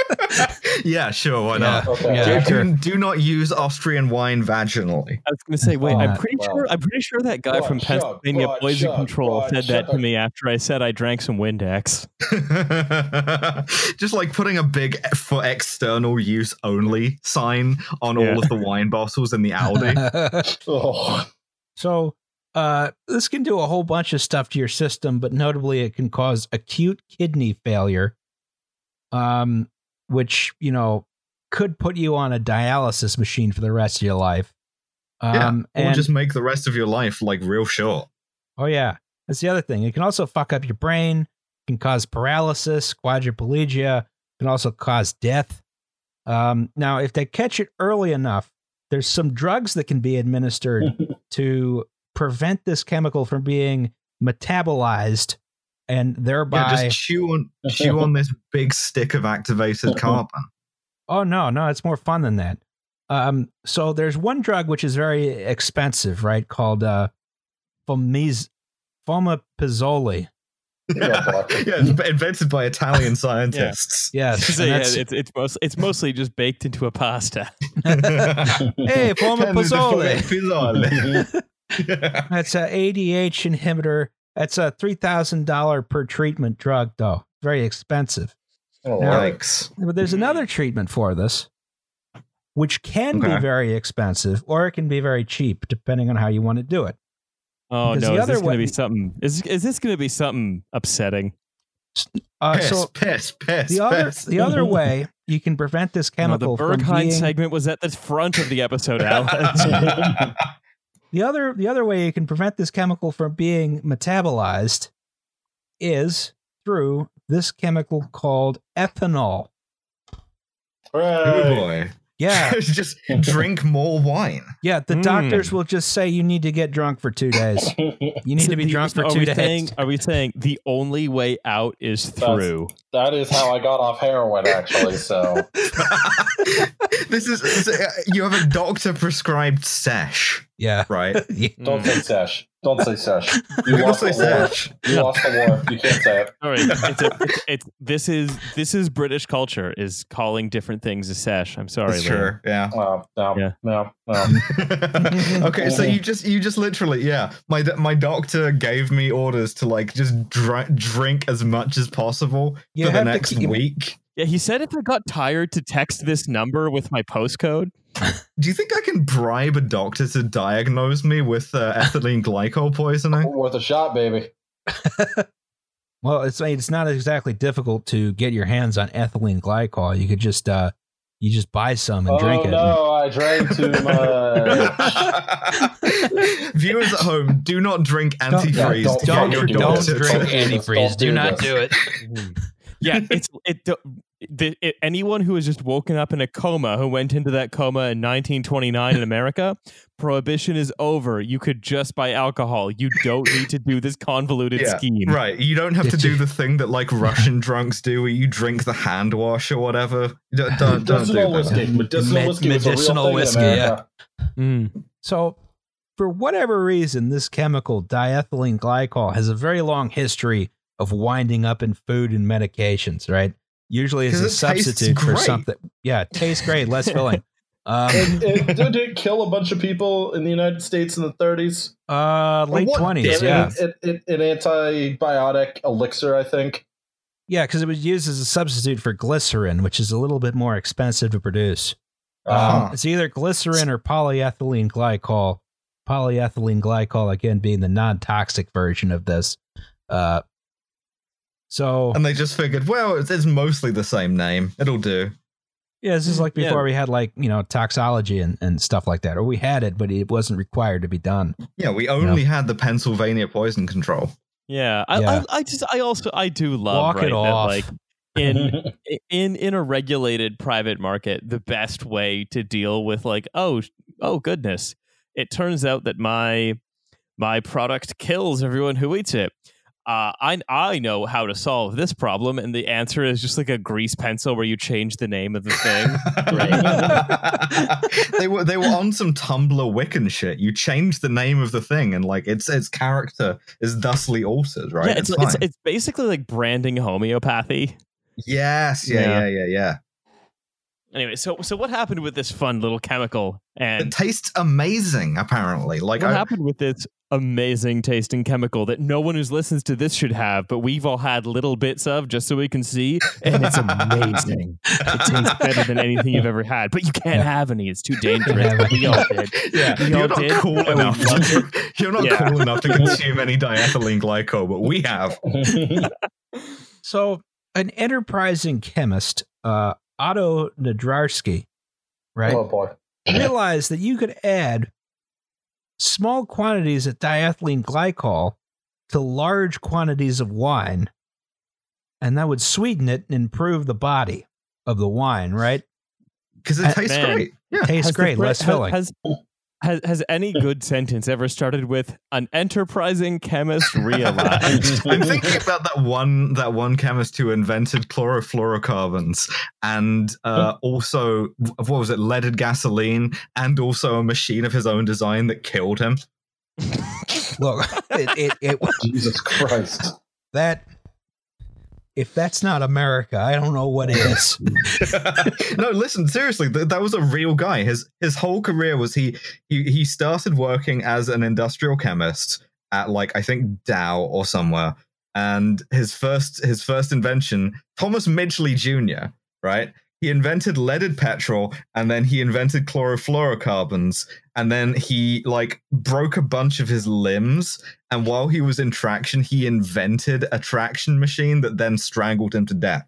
yeah, sure, why Yeah. not? Okay. Yeah. Do, do not use Austrian wine vaginally. I was going to say, wait, I'm Uh, pretty well, sure. I'm pretty sure that guy blood from chug, Pennsylvania blood Poison chug, Control blood said that to me after I said I drank some Windex. <laughs> Just like putting a big for external use only sign on Yeah. all of the wine bottles in the Aldi. Oh, <laughs> <laughs> So uh, this can do a whole bunch of stuff to your system, but notably, it can cause acute kidney failure, um, which you know could put you on a dialysis machine for the rest of your life. Um, yeah, or and just make the rest of your life like real short. oh yeah, that's the other thing. It can also fuck up your brain. Can cause paralysis, quadriplegia. Can also cause death. Um, now, if they catch it early enough, there's some drugs that can be administered <laughs> to prevent this chemical from being metabolized and thereby Yeah, just chew on chew on this big stick of activated <laughs> carbon. oh no no it's more fun than that um so there's one drug which is very expensive right called uh fomiz fomepizole <laughs> Yeah, it's invented by Italian <laughs> scientists. yes So, and yeah, it's it's mostly it's mostly just baked into a pasta. hey fomepizole Fomepizole. that's a adh inhibitor that's a $3000 per treatment drug though very expensive Oh, Now- Yikes. But there's another treatment for this, which can be very expensive or it can be very cheap, depending on how you want to do it. Oh Because no! the Is this going to be something? Is is this going to be something upsetting? Uh, Piss, so piss, piss, the other piss. the other <laughs> way you can prevent this chemical. No, chemical the from Berghain being segment was at the front of the episode, <laughs> Alan. <laughs> the other the other way you can prevent this chemical from being metabolized is through this chemical called ethanol. Oh boy. Yeah, <laughs> just drink more wine. yeah. The Mm. doctors will just say you need to get drunk for two days. You need <laughs> So to be the- drunk for two days. Saying, are we saying the only way out is through? that is how I got off heroin, actually. So <laughs> this is is- uh, you have a doctor prescribed sesh, yeah. right? <laughs> don't Mm. say sesh. Don't say sesh. <laughs> You You're gonna lost say the war. sesh. You lost the war. You can't say it. All right, <laughs> it's, a, it's, it's this is this is British culture is calling different things a sesh. I'm sorry, That's true. Yeah. No, no, Yeah. no, no. okay, so you just you just literally yeah. My my doctor gave me orders to like just dr- drink as much as possible You for the next keep- week. Yeah, he said if I got tired to text this number with my postcode. Do you think I can bribe a doctor to diagnose me with uh, ethylene glycol poisoning? Worth a shot, baby. <laughs> Well, it's it's not exactly difficult to get your hands on ethylene glycol. You could just uh you just buy some and oh drink it. no, I drank too <laughs> much. <laughs> Viewers at home, do not drink antifreeze. don't- to Don't do don't drink Don't do this. antifreeze. Don't Do do not this. do it. Yeah, <laughs> it's it, the, the, it. Anyone who has just woken up in a coma, who went into that coma in 1929 in America, prohibition is over. You could just buy alcohol. You don't need to do this convoluted Yeah, scheme. Right. You don't have to Did do the thing that like Russian drunks do where you drink the hand wash or whatever. Don't, don't, don't do that. whiskey. Medicinal Med- whiskey was a real medicinal whiskey, America. Mm. So, for whatever reason, this chemical, diethylene glycol, has a very long history of winding up in food and medications, right? Usually as a substitute for something. Yeah, it tastes great, less <laughs> filling. Um, And, and did it kill a bunch of people in the United States in the 30s? uh, late what 20s, did yeah. An, an, an antibiotic elixir, I think. Yeah, because it was used as a substitute for glycerin, which is a little bit more expensive to produce. Uh-huh. Um, it's either glycerin or polyethylene glycol. Polyethylene glycol, again, being the non toxic version of this. Uh, so, And they just figured, well, it's, it's mostly the same name. It'll do. yeah, this is like Yeah. before we had like, you know, toxology and, and stuff like that. Or we had it, but it wasn't required to be done. Yeah, we only had the Pennsylvania poison control. Yeah, I, Yeah. I, I just, I also, I do love Walk right, it that, off. like in <laughs> in in a regulated private market, the best way to deal with like, oh, oh goodness, it turns out that my my product kills everyone who eats it. Uh, I I know how to solve this problem, and the answer is just like a grease pencil where you change the name of the thing. <laughs> they were they were on some Tumblr Wiccan shit. You change the name of the thing, and like its its character is thusly altered, right? Yeah, it's it's, fine. it's basically like branding homeopathy. yes, yeah, Yeah. yeah, yeah, yeah. Anyway, so so what happened with this fun little chemical? And it tastes amazing, apparently. Like what I, happened with this amazing tasting chemical that no one who listens to this should have, but we've all had little bits of just so we can see, and it's amazing. <laughs> it tastes better than anything you've ever had, but you can't Yeah. have any. It's too dangerous. But we all did. <laughs> yeah, We you're all not did, cool and we enough. loved To, <laughs> you're not Yeah. cool enough to consume any diethylene glycol, but we have. So, an enterprising chemist, uh, Otto Nadrasky, right? Oh boy. <laughs> realized that you could add small quantities of diethylene glycol to large quantities of wine, and that would sweeten it and improve the body of the wine, right? Because it Uh, tastes man. great. Yeah. Tastes Has great, Brit- less has- filling. Has, has has any good sentence ever started with an enterprising chemist realized? <laughs> I'm thinking about that one that one chemist who invented chlorofluorocarbons and uh, also what was it, leaded gasoline, and also a machine of his own design that killed him. Look, <laughs> it, it, it Jesus Christ. that if that's not America, I don't know what is. <laughs> <laughs> no, listen, seriously, th- that was a real guy. His his whole career was he he he started working as an industrial chemist at like I think Dow or somewhere. And his first his first invention, Thomas Midgley Jr., right? He invented leaded petrol and then he invented chlorofluorocarbons and then he like broke a bunch of his limbs and while he was in traction he invented a traction machine that then strangled him to death.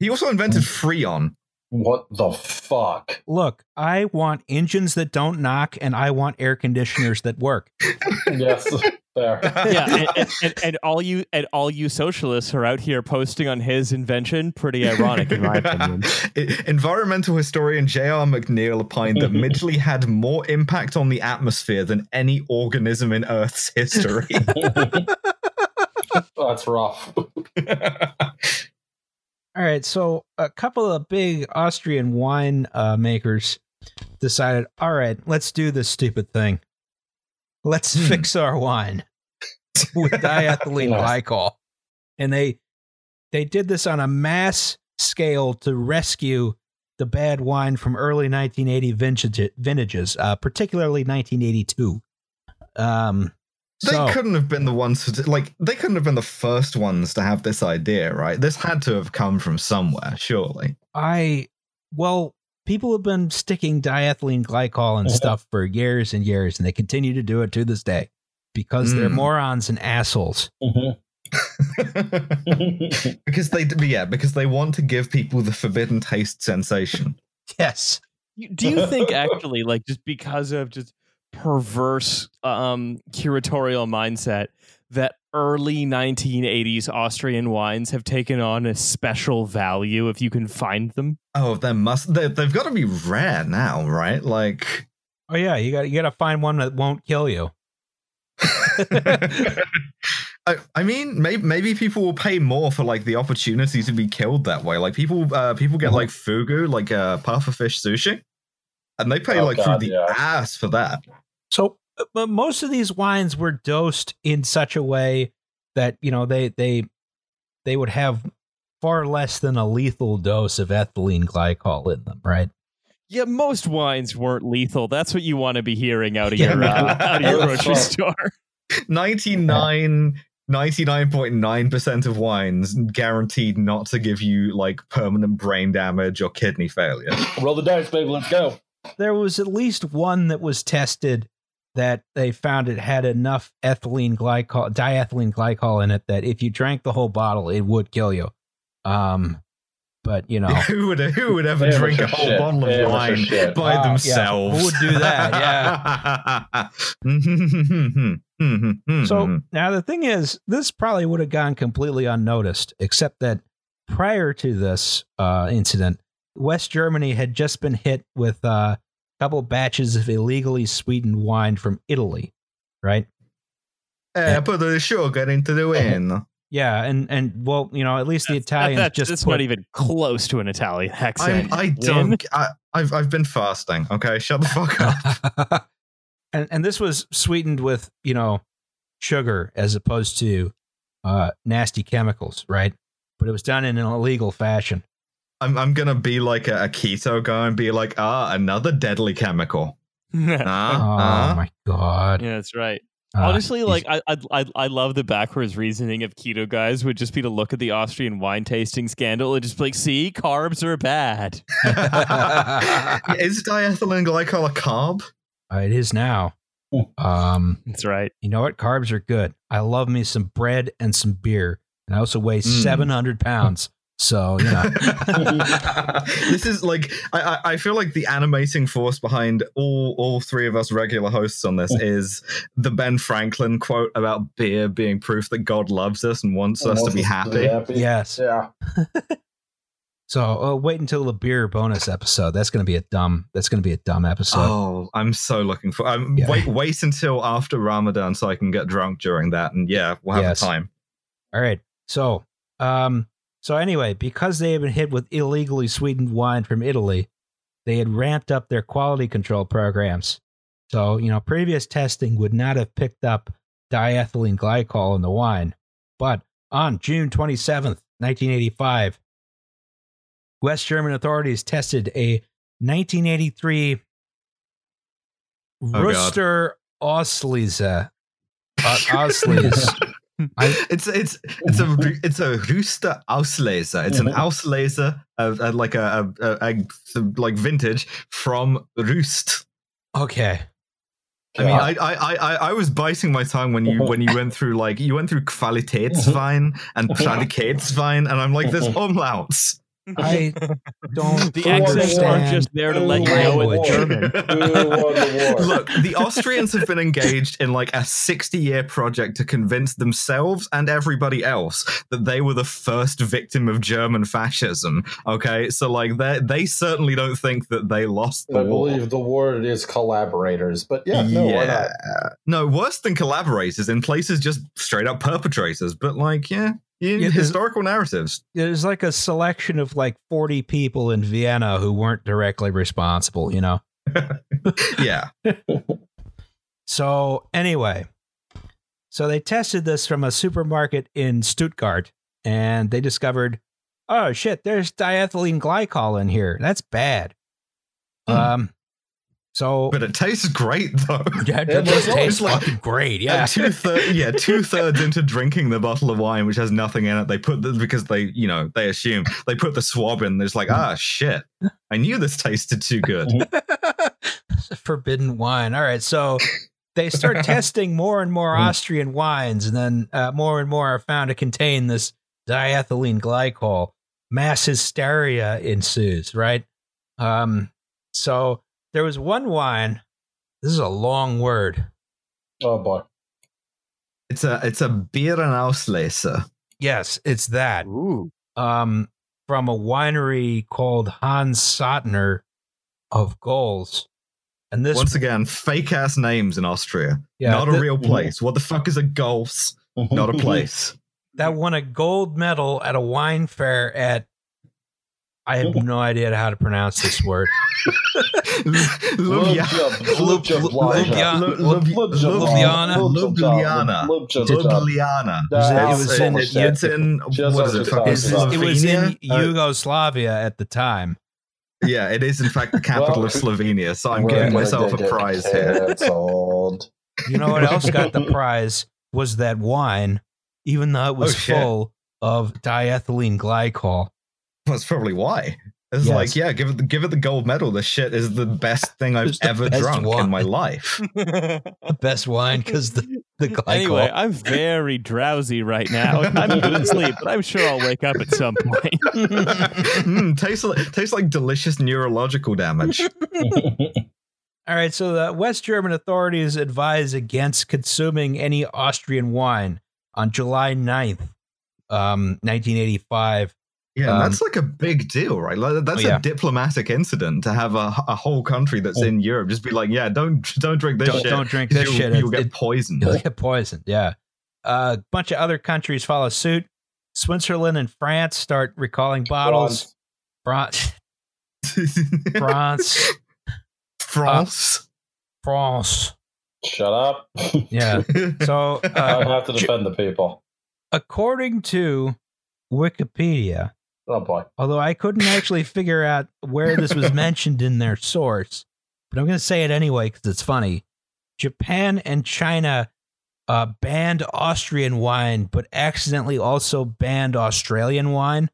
He also invented mm. Freon. What the fuck? Look, I want engines that don't knock, and I want air conditioners that work. <laughs> Yes, there. <laughs> yeah, and, and, and, and all you and all you socialists are out here posting on his invention. Pretty <laughs> ironic, in my opinion. Environmental historian J.R. McNeill opined that Midgley had more impact on the atmosphere than any organism in Earth's history. <laughs> That's rough. All right, so a couple of big Austrian wine uh, makers decided, all right, let's do this stupid thing. Let's Hmm. fix our wine <laughs> with diethylene glycol, and they they did this on a mass scale to rescue the bad wine from early 1980 vintage, vintages, uh, particularly 1982. Um, they so, couldn't have been the ones to, like, they couldn't have been the first ones to have this idea, right? This had to have come from somewhere, surely. I well, people have been sticking diethylene glycol and Mhm. stuff for years and years, and they continue to do it to this day because they're Mm. morons and assholes. Mhm. <laughs> because they, yeah, because they want to give people the forbidden taste sensation. <laughs> Yes. Do you think <laughs> actually, like, just because of just perverse um curatorial mindset, that early 1980s Austrian wines have taken on a special value if you can find them? Oh, they must. They, they've got to be rare now, right? Like, Oh yeah, you got you got to find one that won't kill you. <laughs> <laughs> I, I mean, maybe maybe people will pay more for like the opportunity to be killed that way. Like people, uh, people get like fugu, like uh, pufferfish sushi, and they pay Oh, like God, through the yeah. ass for that. So, but most of these wines were dosed in such a way that you know they they they would have far less than a lethal dose of ethylene glycol in them, right? Yeah, most wines weren't lethal. That's what you want to be hearing out of Yeah. your uh, <laughs> out of your grocery store. <laughs> 99 99.9% of wines guaranteed not to give you like permanent brain damage or kidney failure. Roll the dice, baby. Let's go. There was at least one that was tested that they found it had enough ethylene glycol, diethylene glycol in it that if you drank the whole bottle, it would kill you. Um, but you know, <laughs> who would who would ever Amateur drink a whole shit. bottle of Amateur wine shit. by yeah. themselves? Who would do that? <laughs> Yeah. So now the thing is, this probably would have gone completely unnoticed, except that prior to this uh, incident, West Germany had just been hit with uh, a couple batches of illegally sweetened wine from Italy, right? Eh, put the sugar into the wine. Yeah, and and well, you know, at least the Italians That's just that's put, not even close to an Italian I'm, accent. I don't. I, I've I've been fasting. Okay, shut the fuck up. <laughs> and and this was sweetened with you know sugar as opposed to uh, nasty chemicals, right? But it was done in an illegal fashion. I'm I'm gonna be like a, a keto guy and be like, ah, another deadly chemical. <laughs> Ah, oh ah. my god! Yeah, that's right. Uh, Honestly, like I, I I I love the backwards reasoning of keto guys would just be to look at the Austrian wine tasting scandal and just be like, see, carbs are bad. <laughs> <laughs> Is diethylene glycol a carb? Uh, it is now. Um, That's right. you know what? Carbs are good. I love me some bread and some beer, and I also weigh Mm. seven hundred pounds. So you <laughs> know, this is like I, I I feel like the animating force behind all all three of us regular hosts on this is the Ben Franklin quote about beer being proof that God loves us and wants us to be happy. yes. Yeah. <laughs> So uh, wait until the beer bonus episode. That's going to be a dumb. That's going to be a dumb episode. Oh, I'm so looking for. Um, Yeah. Wait, wait until after Ramadan so I can get drunk during that, and yeah, we'll have Yes. a time. All right. So, um, so anyway, because they had been hit with illegally sweetened wine from Italy, they had ramped up their quality control programs. So, you know, previous testing would not have picked up diethylene glycol in the wine. But on June 27th, 1985, West German authorities tested a 1983 Oh, Ruster Auslese. Uh, <laughs> <laughs> it's it's it's a it's a Ruster Auslese. It's an Mhm. Auslese, uh, uh, like a, a, a, a like vintage from Roost. Okay. I mean, I, I, I, I- was biting my tongue when you when you went through like you went through Qualitätswein and Prädikatswein, and I'm like, there's umlauts. I <laughs> don't The accents aren't just there to let you know it's language. German. Who won the war? Look, the Austrians have been engaged in like a 60 year project to convince themselves and everybody else that they were the first victim of German fascism. Okay, so like they they certainly don't think that they lost the I war. believe the word is collaborators, but yeah, no, why not? No, worse than collaborators in places just straight up perpetrators. But like, yeah, yeah, Yeah, historical narratives. There's like a selection of like 40 people in Vienna who weren't directly responsible, you know? <laughs> Yeah, <laughs> So, anyway, so they tested this from a supermarket in Stuttgart and they discovered, oh shit, there's diethylene glycol in here. That's bad. Hmm. Um, so but it tastes great though. yeah, <laughs> Yeah, it but just it's tastes like- fucking great. Yeah. Yeah, <laughs> two thirds. Yeah, two thirds into drinking the bottle of wine, which has nothing in it. They put the, because they, you know, they assume they put the swab in. There's like, ah, shit. I knew this tasted too good. <laughs> forbidden wine. All right, so they start testing more and more Austrian wines, and then uh, more and more are found to contain this diethylene glycol. Mass hysteria ensues. Right. Um. So there was one wine. This is a long word. Oh boy. It's a it's a Beerenauslese. Yes, it's that. Ooh. Um, from a winery called Hans Sottner of Gols. And this Once again, fake ass names in Austria. yeah, Not a thi- real place. What the fuck is a Gols? Not a <laughs> place. that won a gold medal at a wine fair at I have no idea how to pronounce this word. Ljubljana. Ljubljana. Ljubljana. It was in- It's, it's in what is it? you're Fucking talking It was in Uh, Yugoslavia at the time. yeah, it is in fact the capital of Slovenia. So I'm giving myself a prize here. Canceled. You know what else got the prize was that wine, even though it was Oh, full of diethylene glycol. That's probably why. It's Yes. like, yeah, give it the, give it the gold medal. This shit is the best thing I've ever drunk wine. in my life. <laughs> The best wine because the, the glycol. Anyway, I'm very drowsy right now. <laughs> I'm going to sleep, but I'm sure I'll wake up at some point. <laughs> mm, tastes like tastes like delicious neurological damage. All right, so the West German authorities advise against consuming any Austrian wine on July 9th, um, 1985. Yeah, Um, that's like a big deal, right? Like, that's Oh, yeah. a diplomatic incident to have a, a whole country that's Oh. in Europe just be like, yeah, don't don't drink this Don't, shit. don't drink 'cause <laughs> this you'll, shit. You'll get it- poisoned. You'll get poisoned. Yeah. a bunch of other countries follow suit. Switzerland and France start recalling <laughs> bottles. <laughs> France, France, France. France. Shut up. Yeah. So, I uh, have to defend the people. according to Wikipedia, Oh boy. although I couldn't actually figure out where this was mentioned in their source, but I'm going to say it anyway because it's funny. Japan and China uh, banned Austrian wine, but accidentally also banned Australian wine.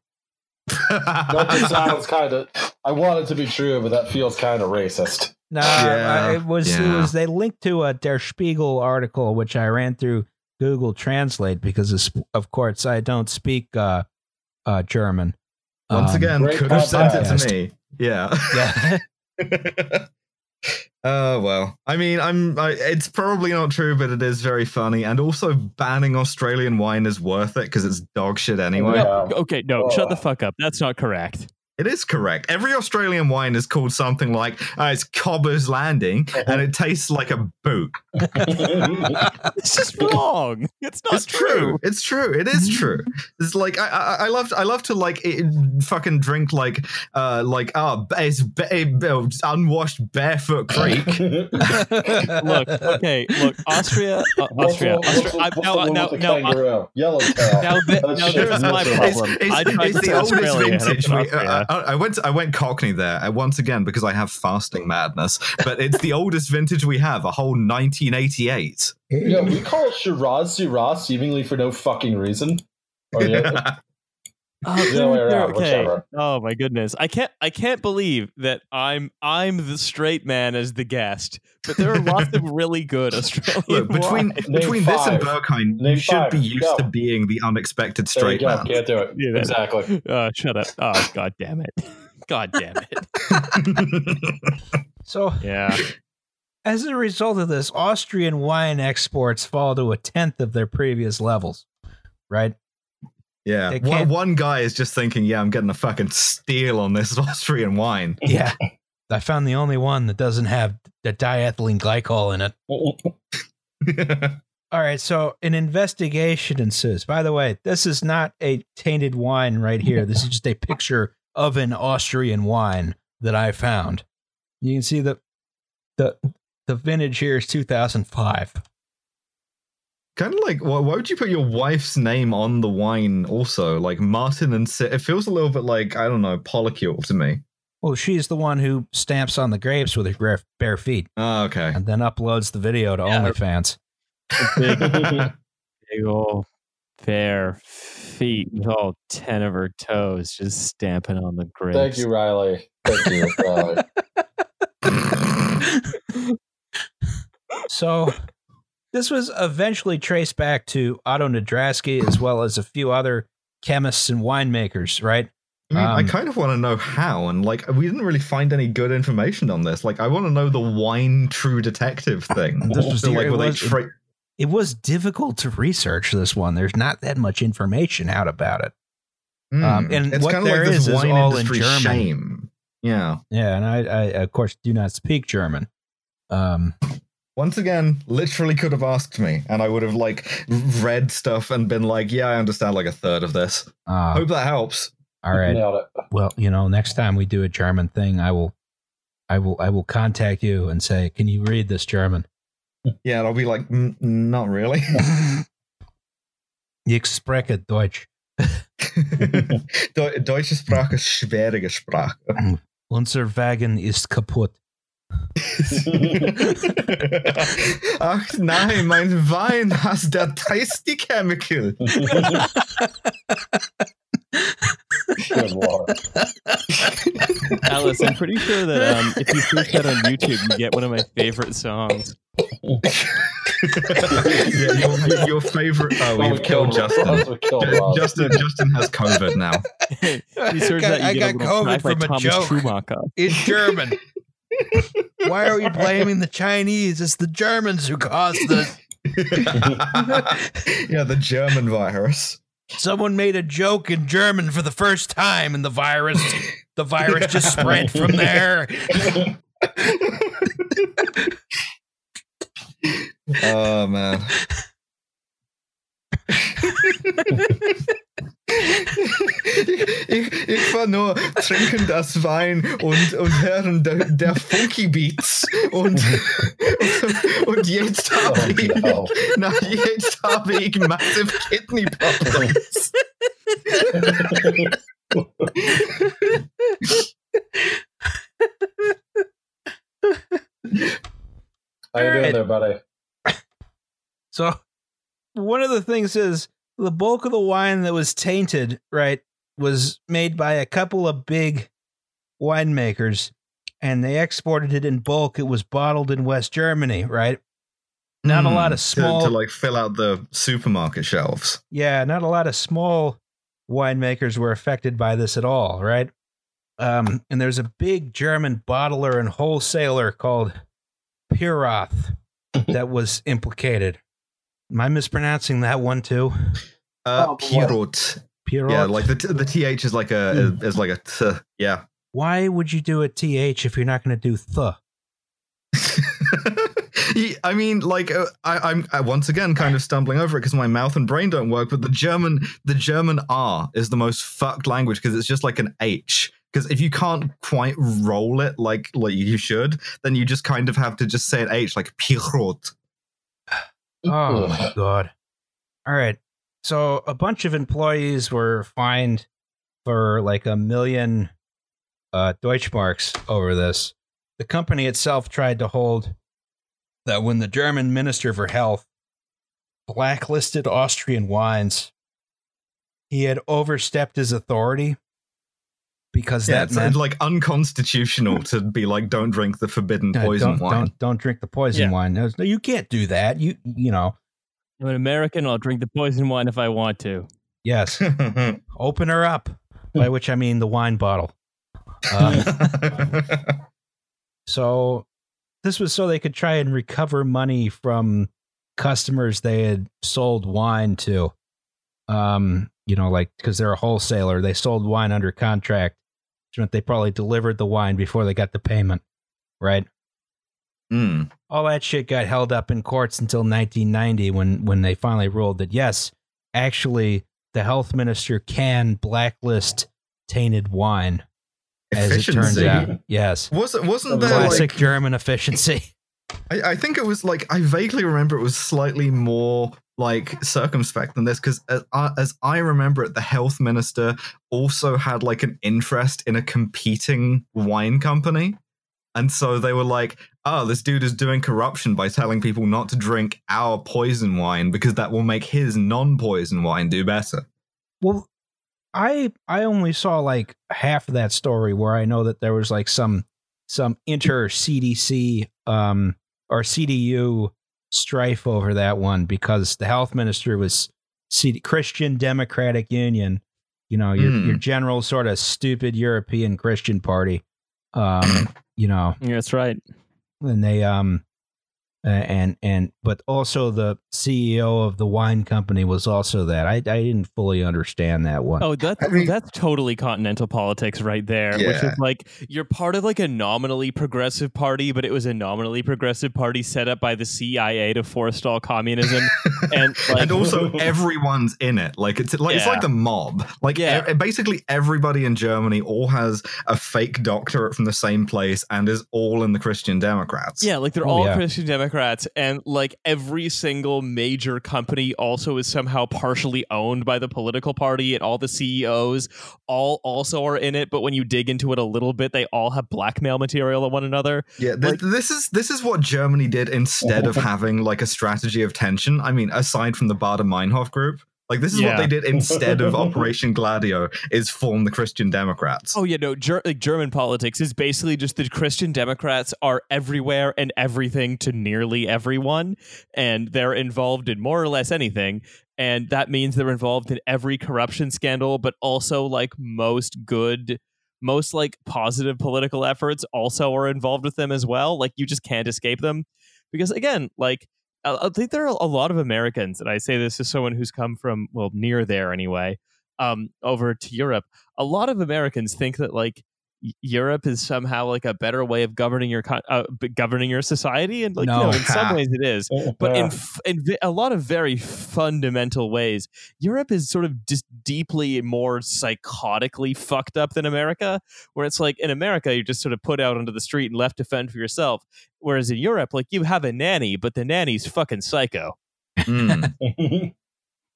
<laughs> That just sounds kind of. I want it to be true, but that feels kind of racist. No, Yeah, uh, it was it was they linked to a Der Spiegel article which I ran through Google Translate because of, of course I don't speak uh, uh, German. Once Um, again, could have sent it to me. Yeah. yeah, Oh <laughs> well, I mean, I'm. I, it's probably not true, but it is very funny. And also, banning Australian wine is worth it because it's dog shit anyway. Yeah. Okay, no, shut the Oh. fuck up. That's not correct. It is correct. Every Australian wine is called something like uh, it's Cobber's Landing, and it tastes like a boot. <laughs> This is wrong. It's not it's true. It's true. It is true. <laughs> It's like I, I, I love. I love to like it, fucking drink like, uh, like ah, oh, it's ba- unwashed barefoot creek. <laughs> Look, okay, look, Austria, uh, Austria, Austria. I, no, no, no, uh, Yellow tail. now, th- That's now just there's my miserable. problem. It's, it's, I tried it's to the say oldest Australia, and I vintage. said We, Austria. uh, I, I went. I went Cockney there uh, once again because I have fasting madness. But it's the oldest vintage we have. A whole 1988. Yeah, we call Shiraz Shiraz seemingly for no fucking reason. Or <laughs> yeah, Oh, the other way they're- around, okay. whichever. Oh my goodness. I can't I can't believe that I'm I'm the straight man as the guest. But there are lots of <laughs> really good Australian Look, between wine. Name between this and five. Berkheim, you Name should five. be used Go. to being the unexpected straight go. man. Can't do it. Yeah, Exactly. Uh, shut up. Oh god damn it. <laughs> God damn it. so Yeah. as a result of this, Austrian wine exports fall to a tenth of their previous levels. Right? Yeah, one, one guy is just thinking, "Yeah, I'm getting a fucking steal on this <laughs> Austrian wine." <laughs> Yeah. I found the only one that doesn't have the diethylene glycol in it. <laughs> All right, so an investigation ensues. By the way, this is not a tainted wine right here. This is just a picture of an Austrian wine that I found. You can see the the the vintage here is 2005. Kind of like, why, why would you put your wife's name on the wine? Also, like Martin and Si- it feels a little bit like I don't know, polycule to me. Well, she's the one who stamps on the grapes with her bare- bare feet Oh, okay. and then uploads the video to Yeah. OnlyFans. Big, <laughs> big old fair feet with all ten of her toes just stamping on the grapes. Thank you, Riley. Thank you, Riley. <laughs> So this was eventually traced back to Otto Nadrasky as well as a few other chemists and winemakers, right? I, mean, I Um, kind of want to know how, and like we didn't really find any good information on this. Like, I want to know the wine true detective thing. This was So, the- like, it was- tra- it was difficult to research this one. There's not that much information out about it. Hmm. Um, and it's what kind of there like is is all in German. shame. Yeah. Yeah, and I, I of course do not speak German. Um, Once again, literally could have asked me, and I would have like read stuff and been like, "Yeah, I understand like a third of this." uh, Hope that helps. all right. Nailed it. Well, you know, next time we do a German thing, I will, I will, I will contact you and say, "Can you read this German?" Yeah, and I'll be like, "Mm, "Not really." <laughs> Ich spreche Deutsch. <laughs> Deu- Deutsche Sprache ist schwierige Sprache. Unser Wagen ist kaputt. <laughs> Ach nein, mein Wein hat der Tasty Chemical. Good lord. Alice, I'm pretty sure that um, if you search that on YouTube, you get one of my favorite songs. yeah, your, your, your favorite. Oh, we've killed Justin. Killed Justin. Justin has COVID now. <laughs> you search got- that, you I get got little COVID from a Thomas joke. Schumacher. It's German. <laughs> Why are we blaming the Chinese? It's the Germans who caused this. <laughs> yeah, the German virus. Someone made a joke in German for the first time, and the virus, the virus <laughs> just spread from there. Oh man. <laughs> ich, ich war nur trinken das Wein und, und hören der, der Funky Beats und, und jetzt habe Oh, ich, no. na, jetzt habe ich massive Kidney Problems. How you doing there, buddy? So, one of the things is the bulk of the wine that was tainted, right, was made by a couple of big winemakers, and they exported it in bulk. It was bottled in West Germany, right? Not a lot of To- small, to, like fill out the supermarket shelves. yeah, not a lot of small winemakers were affected by this at all, right? Um, and there's a big German bottler and wholesaler called Pieroth <laughs> that was implicated. Am I mispronouncing that one too? Uh, Oh, boy. Pirot. Yeah, like the t- the th is like a Hmm. is like a t. Yeah. Why would you do a th if you're not going to do th? <laughs> I mean, like uh, I, I'm I, once again kind of stumbling over it because my mouth and brain don't work. But the German, the German R is the most fucked language because it's just like an H. Because if you can't quite roll it like like you should, then you just kind of have to just say an H like Pirot. Oh my god! All right, so a bunch of employees were fined for like a million uh, Deutschmarks over this. The company itself tried to hold that when the German Minister for Health blacklisted Austrian wines, he had overstepped his authority because Yeah, that meant like unconstitutional to be like, don't drink the forbidden Uh, poison don't, wine. Don't don't drink the poison Yeah. wine. No, no, you can't do that. You you know. I'm an American. I'll drink the poison wine if I want to. Yes, <laughs> open her up. By <laughs> which I mean the wine bottle. Um, <laughs> so this was so they could try and recover money from customers they had sold wine to. Um, you know, like because they're a wholesaler, they sold wine under contract, which meant they probably delivered the wine before they got the payment, right? Mm. all that shit got held up in courts until 1990 when when they finally ruled that yes actually the health minister can blacklist tainted wine as it turns out yes Wasn't wasn't there classic like german efficiency <laughs> I, I think it was like I vaguely remember it was slightly more like circumspect than this because as, I- as I remember it, the health minister also had like an interest in a competing wine company, and so they were like, "Oh, this dude is doing corruption by telling people not to drink our poison wine because that will make his non-poison wine do better." well i i only saw like half of that story where i know that there was like some some inter cdc um or cdu strife over that one because the health minister was C- christian democratic union you know your, Hmm. your general sort of stupid european christian party um <clears throat> you know Yeah, that's right. and they um and and but also the CEO of the wine company was also that. I I didn't fully understand that one. Oh, that's I mean- that's totally continental politics right there. Which is like you're part of like a nominally progressive party, but it was a nominally progressive party set up by the CIA to forestall communism. <laughs> and like and also <laughs> everyone's in it. Like it's like it's like the mob. Like Yeah. e- basically everybody in Germany all has a fake doctorate from the same place and is all in the Christian Democrats. Yeah, like they're Oh, all yeah. Christian Democrats, and like every single major company also is somehow partially owned by the political party, and all the CEOs all also are in it. But when you dig into it a little bit, they all have blackmail material on one another. Yeah, th- Like- this is this is what Germany did instead of <laughs> having like a strategy of tension. I mean, aside from the Baader Meinhof group, like this is Yeah. what they did instead of <laughs> Operation Gladio is form the Christian Democrats. Oh yeah, no, Ger- like German politics is basically just the Christian Democrats are everywhere and everything to nearly everyone, and they're involved in more or less anything. And that means they're involved in every corruption scandal, but also like most good, most like positive political efforts also are involved with them as well. Like you just can't escape them because again, like I think there are a lot of Americans, and I say this as someone who's come from well near there anyway, um, over to Europe. A lot of Americans think that like Europe is somehow like a better way of governing your uh, governing your society, and like No. no, in some <laughs> ways it is, but in f- in vi- a lot of very fundamental ways, Europe is sort of just deeply more psychotically fucked up than America. Where it's like in America, you're just sort of put out onto the street and left to fend for yourself. Whereas in Europe, like you have a nanny, but the nanny's fucking psycho. Mm. <laughs>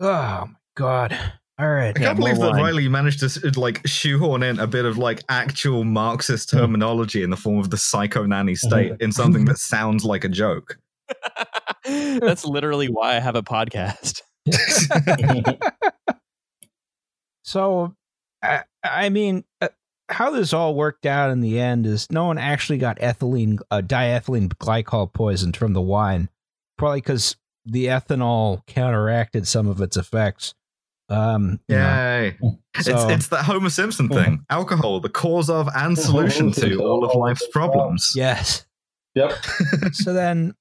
Oh my god! All right. I can't believe that wine. Riley managed to s- like shoehorn in a bit of like actual Marxist terminology in the form of the psycho nanny state in something that <laughs> sounds like a joke. <laughs> That's literally why I have a podcast. <laughs> So, I, I mean, uh, how this all worked out in the end is no one actually got ethylene, uh, diethylene glycol poisoned from the wine, probably because the ethanol counteracted some of its effects. Um, you know, Yay! <laughs> so- it's it's that Homer Simpson thing: alcohol, the cause of and solution to all of life's problems. yes. Yep. <laughs> so then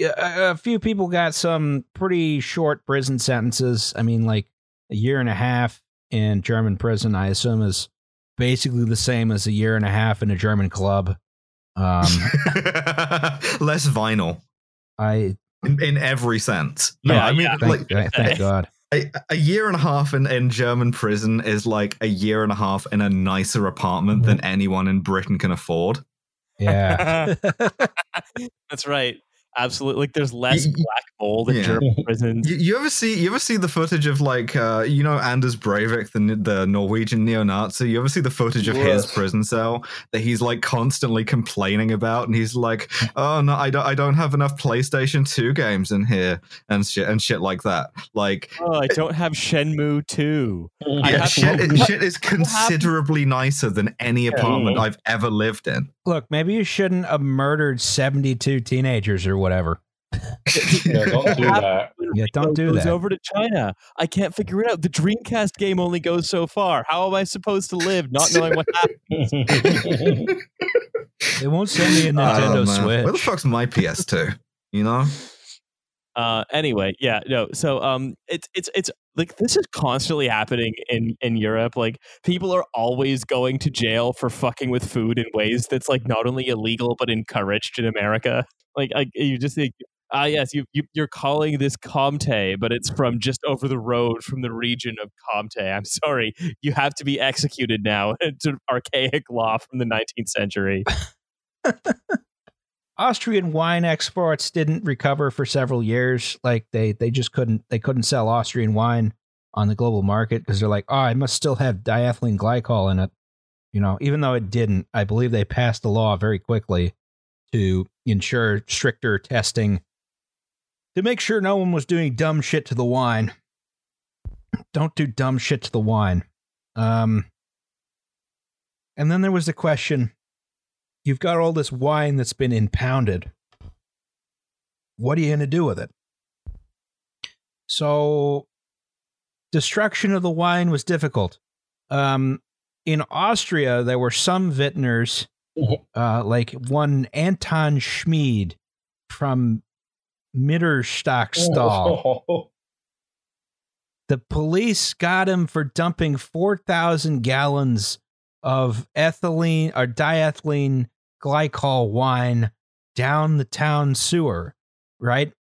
a, a few people got some pretty short prison sentences. I mean, like a year and a half in German prison, I assume is basically the same as a year and a half in a German club. Um, <laughs> Less vinyl I in, in every sense. No, Yeah, I mean, yeah. thank, like thank, thank God. A, a year and a half in, in German prison is like a year and a half in a nicer apartment than mm. anyone in Britain can afford. Yeah. <laughs> <laughs> That's right. Absolutely. Like there's less Y- y- black mold in Yeah. German <laughs> prisons. You, you ever see you ever see the footage of like uh, you know Anders Breivik, the the Norwegian neo-Nazi? You ever see the footage of his prison cell that he's like constantly complaining about, and he's like, "Oh no, I don't, I don't have enough PlayStation Two games in here and shit and shit like that." Like, Oh, I don't have Shenmue 2. Yeah, shit, what- shit is considerably nicer than any apartment I've ever lived in. Look, maybe you shouldn't have murdered 72 teenagers or whatever. <laughs> Yeah, don't do that. Yeah, don't do goes that. over to China. I can't figure it out. The Dreamcast game only goes so far. How am I supposed to live not knowing what happened? <laughs> They won't send me a <laughs> Oh, Nintendo man. Where the fuck's my PS2? You know? Uh, anyway, yeah, no. So, um, it's it's it's like this is constantly happening in in Europe. Like people are always going to jail for fucking with food in ways that's like not only illegal but encouraged in America. Like, like you just think. Ah, yes, you, you you're calling this Comte, but it's from just over the road from the region of Comte. I'm sorry, you have to be executed now. <laughs> It's an archaic law from the 19th century. <laughs> Austrian wine exports didn't recover for several years. Like they they just couldn't they couldn't sell Austrian wine on the global market because they're like, oh, it must still have diethylene glycol in it. You know, even though it didn't, I believe they passed a law very quickly to ensure stricter testing to make sure no one was doing dumb shit to the wine. Don't do dumb shit to the wine. Um, and then there was the question you've got all this wine that's been impounded. What are you going to do with it? So, destruction of the wine was difficult. Um, in Austria, there were some vintners, uh, like one Anton Schmid from Mitterstockstall. Oh, <laughs> The police got him for dumping 4,000 gallons of ethylene or diethylene glycol wine down the town sewer, right?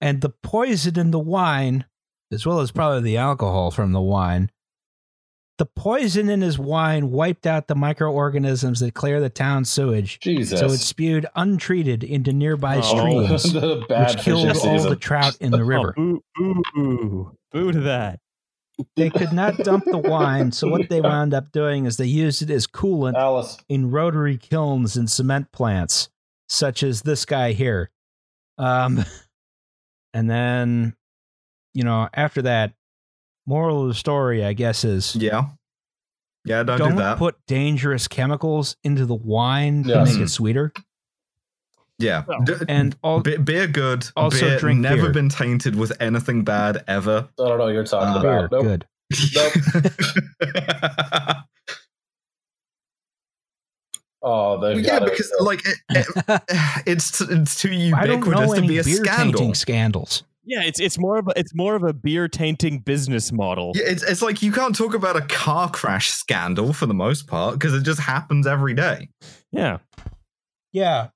And the poison in the wine, as well as probably the alcohol from the wine, the poison in his wine wiped out the microorganisms that clear the town sewage. Jesus. So it spewed untreated into nearby Oh. streams, <laughs> which killed all season. the trout in the <laughs> river. Oh, boo, boo, boo to that. They could not dump the wine, so what they wound up doing is they used it as coolant Alice. in rotary kilns and cement plants, such as this guy here. Um, <laughs> and then, you know, after that, moral of the story, I guess, is Yeah. Yeah, don't, don't do that. put dangerous chemicals into the wine Yes. to make it sweeter. Yeah. Well, D- And all, Be- beer good. Also beer drink never beer. been tainted with anything bad ever. I don't know what you're talking Uh, beer, about. Nope. good. <laughs> Oh, they yeah, got it. because like it, it- <laughs> it's it's too I don't ubiquitous know to any be a beer scandal. tainting scandals. Yeah, it's it's more of a it's more of a beer tainting business model. Yeah, it's it's like you can't talk about a car crash scandal for the most part because it just happens every day. Yeah. Yeah,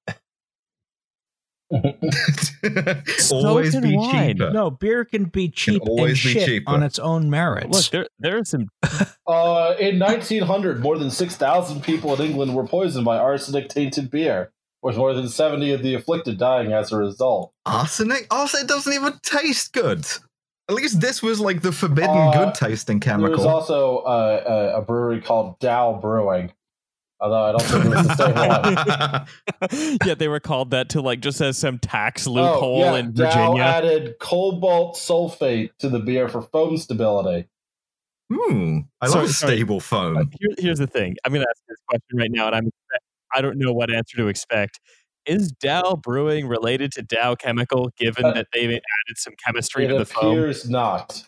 <laughs> always can be wine. cheaper. no, beer can be cheap and always be shit cheaper. on its own merits. Look, there there are some <laughs> Uh, in 1900, more than 6,000 people in England were poisoned by arsenic tainted beer, with more than 70 of the afflicted dying as a result. Arsenic? Arsenic doesn't even taste good. At least this was like the forbidden Uh, good tasting There was also uh, a, a brewery called Dow Brewing. Although I don't think it was the same one. <laughs> yeah, they were called that to like just as some tax Oh, loophole yeah, in Dow Virginia. added cobalt sulfate to the beer for foam stability. Hmm. I Sorry, love stable Uh, foam. here, here's the thing. I'm going to ask this question right now, and I'm I don't know what answer to expect. Is Dow Brewing related to Dow Chemical, given Uh, that they've added some chemistry to the foam? appears not.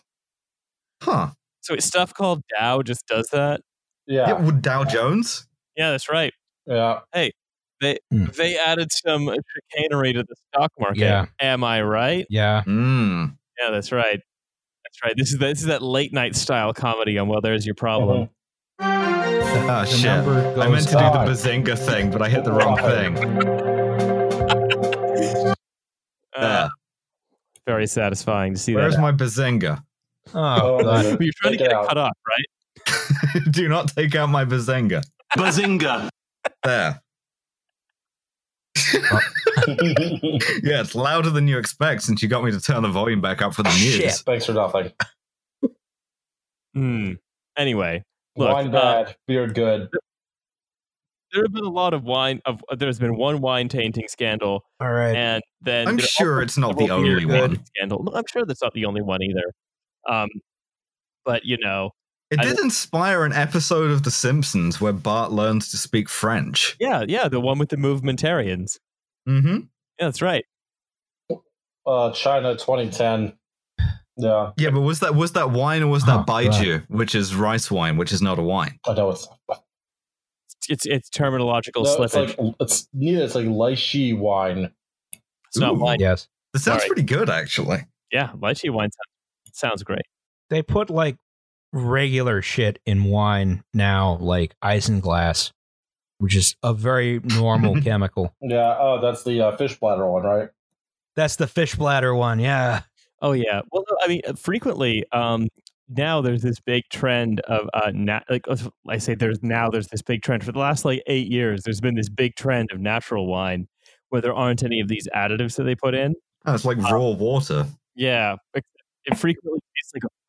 Huh. So it's stuff called Dow just does that. Yeah. Yeah, would Dow Jones? Yeah, that's right. yeah. Hey, they Hmm. they added some chicanery to the stock market. Yeah. Am I right? yeah, Hmm. Yeah, that's right. That's right. This is this is that late night style comedy on Well, there's your problem. Ah, the shit. I meant goes to do the Bazinga thing, but I hit the wrong <laughs> thing. Uh, There. very satisfying to see Where's that. Where's my Bazinga? Oh, Oh, God. You're trying to get it it cut off, right? <laughs> do not take out my Bazinga. Bazinga! There. <laughs> Yeah, it's louder than you expect since you got me to turn the volume back up for the news. Shit. Thanks for nothing. Hmm. Anyway, Look, Wine uh, bad, beer good. there have been a lot of wine. Of there's been one wine tainting scandal, all right. and then I'm sure it's not the only one. Scandal. No, I'm sure that's not the only one either. Um, but you know, It I- did inspire an episode of The Simpsons where Bart learns to speak French. yeah, yeah, the one with the movementarians. Mm-hmm. Yeah, that's right. Uh, China 2010. Yeah, Yeah, but was that was that wine or was that Oh, right. Which is rice wine, which is not a wine? I know it's. It's it's terminological No, it's slippage. like it's neither. It's like lychee wine. it's not wine. yes. That sounds Alright. pretty good, actually. Yeah, lychee wine sounds, sounds great. They put like regular shit in wine now, like isinglass, which is a very normal <laughs> chemical. Yeah. Oh, that's the uh, fish bladder one, right? That's the fish bladder one. Yeah. Oh yeah. Well, I mean, uh, frequently um, now there's this big trend of uh, nat- like uh, I say there's now there's this big trend for the last like eight years. There's been this big trend of natural wine where there aren't any of these additives that they put in. Oh, it's like raw water. Yeah, it it frequently tastes like a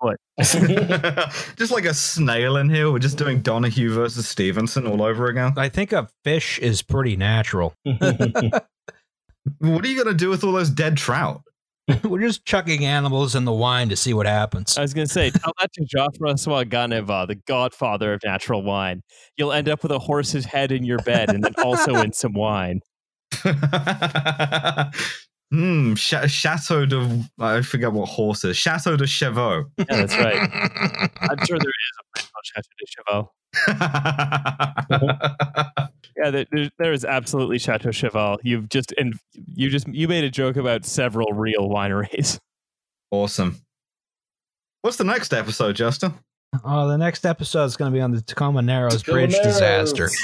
foot. <laughs> <laughs> just like a snail in here. We're just doing Donoghue versus Stevenson all over again. I think a fish is pretty natural. <laughs> What are you gonna do with all those dead trout? We're just chucking animals in the wine to see what happens. I was gonna say, tell that to Jean-Francois Ganevat, the godfather of natural wine. You'll end up with a horse's head in your bed, and then also in some wine. Hmm, Ch- Chateau de I forget what horse is. Chateau de Chevaux. Yeah, that's right. <laughs> I'm sure there is a place called Chateau de Cheval. <laughs> Yeah, there, there, there is absolutely Chateau Cheval. You've just and you just you made a joke about several real wineries. awesome. What's the next episode, Justin? Oh, the next episode is going to be on the Tacoma Narrows Tacoma Bridge Narrows. disaster. <laughs>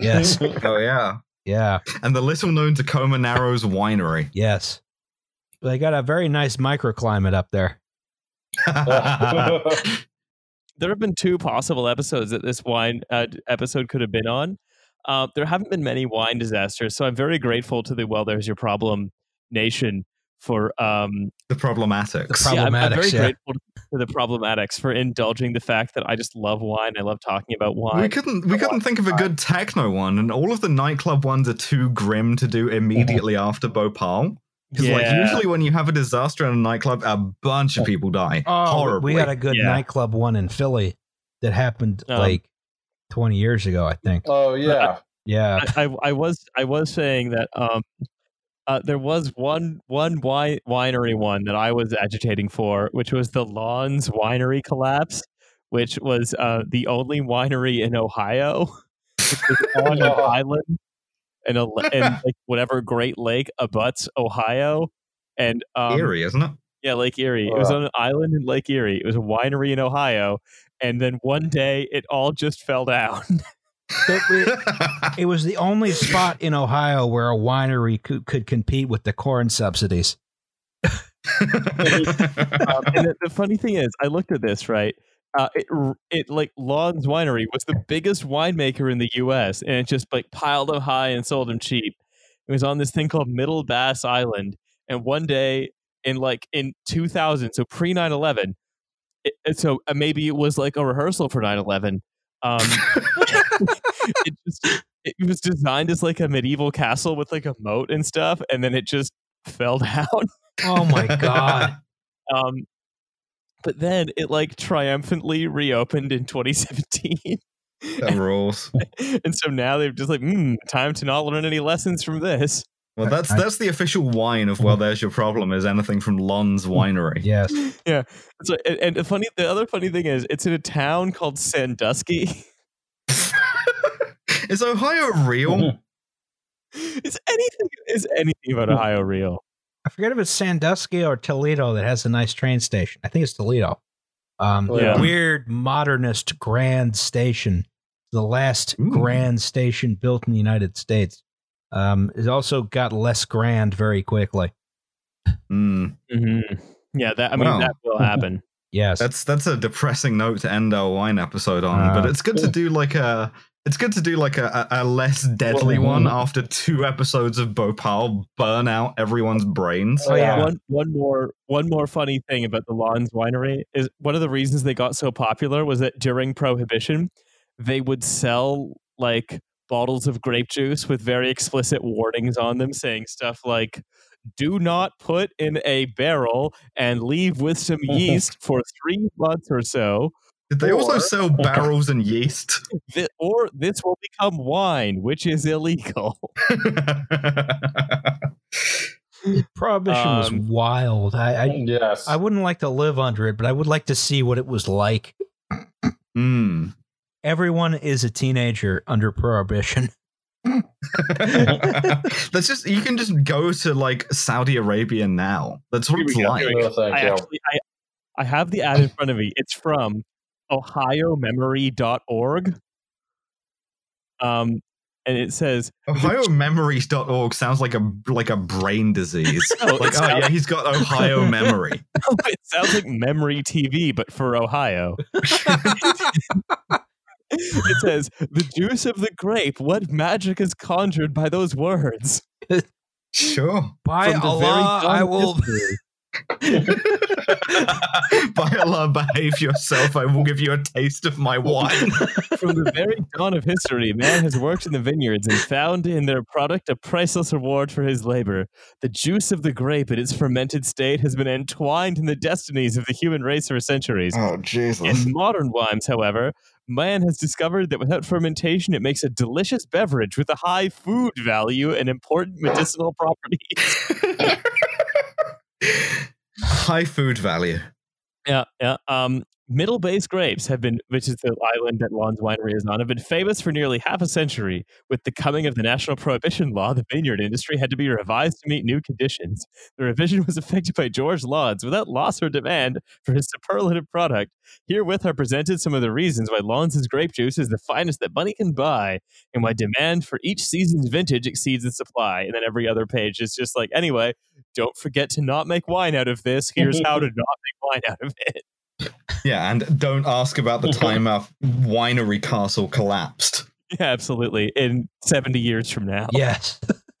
Yes. Oh yeah, Yeah. and the little known Tacoma Narrows Winery. Yes. They got a very nice microclimate up there. <laughs> There have been two possible episodes that this wine uh, episode could have been on. Uh, there haven't been many wine disasters, so I'm very grateful to the Well, There's Your Problem Nation for um, the problematics. The yeah, I'm, I'm very yeah. grateful to the problematics for indulging the fact that I just love wine. I love talking about wine. we couldn't we couldn't think of a good techno one, and all of the nightclub ones are too grim to do immediately after Bhopal. Because like usually when you have a disaster in a nightclub, a bunch of people die horribly. Oh, we had a good Yeah. nightclub one in Philly that happened Um, like 20 years ago, I think. oh yeah. Yeah. I, I, I was I was saying that um, uh, there was one one wi- winery one that I was agitating for, which was the Lonz Winery collapse, which was uh, the only winery in Ohio, on an <laughs> island and a and like whatever Great Lake abuts Ohio, and um, Eerie, isn't it? yeah, Lake Erie. It was on an island in Lake Erie. It was a winery in Ohio, and then one day it all just fell down. <laughs> It, it- <laughs> it was the only spot in Ohio where a winery could, could compete with the corn subsidies. um, and the, the funny thing is, I looked at this right. Uh, it, it like Lonz Winery was the biggest winemaker in the U.S. and it just like piled them high and sold them cheap. It was on this thing called Middle Bass Island, and one day in like in 2000, so pre 9/11, it, it- so uh, maybe it was like a rehearsal for 9/11. Um, <laughs> it just it was designed as like a medieval castle with like a moat and stuff, and then it just fell <laughs> down. Oh my God. <laughs> Um, but then it like triumphantly reopened in 2017. that rules. and so now they're just like, hmm, time to not learn any lessons from this. Well, that's I- that's the official wine of well, there's your problem. Is anything from Lonz Winery? yes. <laughs> Yeah. So, and, and the funny, the other funny thing is, it's in a town called Sandusky. <laughs> Is Ohio real? is anything is anything about Ohio real? I forget if it's Sandusky or Toledo that has a nice train station. I think it's Toledo. Um, Yeah. Weird modernist grand station. The last Ooh. grand station built in the United States. Um, it also got less grand very quickly. Hmm. Mm-hmm. Yeah, that I mean Wow. that will happen. <laughs> Yes. That's that's a depressing note to end our wine episode on. Uh, but it's good to do like a it's good to do like a, a, a less deadly Well, one after two episodes of Bhopal burn out everyone's brains. Oh, yeah. One one more one more funny thing about the Lonz Winery is one of the reasons they got so popular was that during Prohibition, they would sell like bottles of grape juice with very explicit warnings on them, saying stuff like "Do not put in a barrel and leave with some yeast <laughs> for three months or so, Did they also sell <laughs> barrels and yeast? Thi- or this will become wine, which is illegal." Prohibition was um, wild. I, I yes. I wouldn't like to live under it, but I would like to see what it was like. Hmm. Everyone is a teenager under prohibition. <laughs> <laughs> That's just you can just go to like Saudi Arabia now. That's what it's go, like. here we No, thank I actually I, I have the ad in front of me. It's from ohiomemory.org. Um and it says OhioMemories.org sounds like a like a brain disease. <laughs> Oh, like, oh yeah, he's got Ohio memory. it sounds like memory TV, but for Ohio. It says the juice of the grape. What magic is conjured by those words? sure. By Allah, I will. <laughs> By Allah, behave yourself. I will give you a taste of my wine. <laughs> From the very dawn of history, man has worked in the vineyards and found in their product a priceless reward for his labor. The juice of the grape in its fermented state has been entwined in the destinies of the human race for centuries. oh Jesus! In modern wines, however, man has discovered that without fermentation, it makes a delicious beverage with a high food value and important medicinal properties. <laughs> <laughs> High food value. Yeah, yeah. Um, Middle Bass grapes have been, which is the island that Lonz Winery is on, have been famous for nearly half a century. With the coming of the national prohibition law, the vineyard industry had to be revised to meet new conditions. The revision was effected by George Lonz without loss or demand for his superlative product. Herewith are presented some of the reasons why Lonz grape juice is the finest that money can buy, and why demand for each season's vintage exceeds the supply. And then every other page is just like, anyway, don't forget to not make wine out of this. Here's how to <laughs> not make wine out of it. Yeah, and don't ask about the <laughs> time our winery castle collapsed. Yeah, absolutely. In 70 years from now. Yes. <laughs>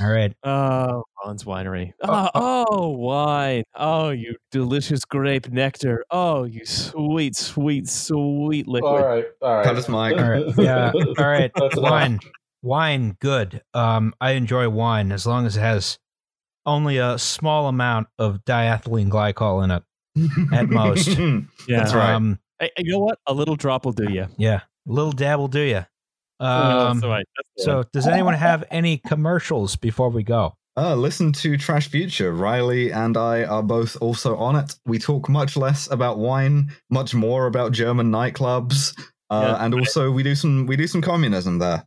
All right. Oh, Ron's Winery. Oh, oh, wine. Oh, you delicious grape nectar. Oh, you sweet, sweet, sweet liquid. All right, all right. Cut us, Mike. All right. Yeah. <laughs> All right. Wine. Wine, good. Um, I enjoy wine as long as it has only a small amount of diethylene glycol in it. <laughs> At most. <laughs> Yeah. That's right. Um, Hey, you know what? A little drop will do you. yeah. A little dab will do you. Um, that's right. So, one. does anyone have any commercials before we go? Uh, listen to Trash Future. Riley and I are both also on it. We talk much less about wine, much more about German nightclubs, uh, Yeah. and also we do some we do some communism there.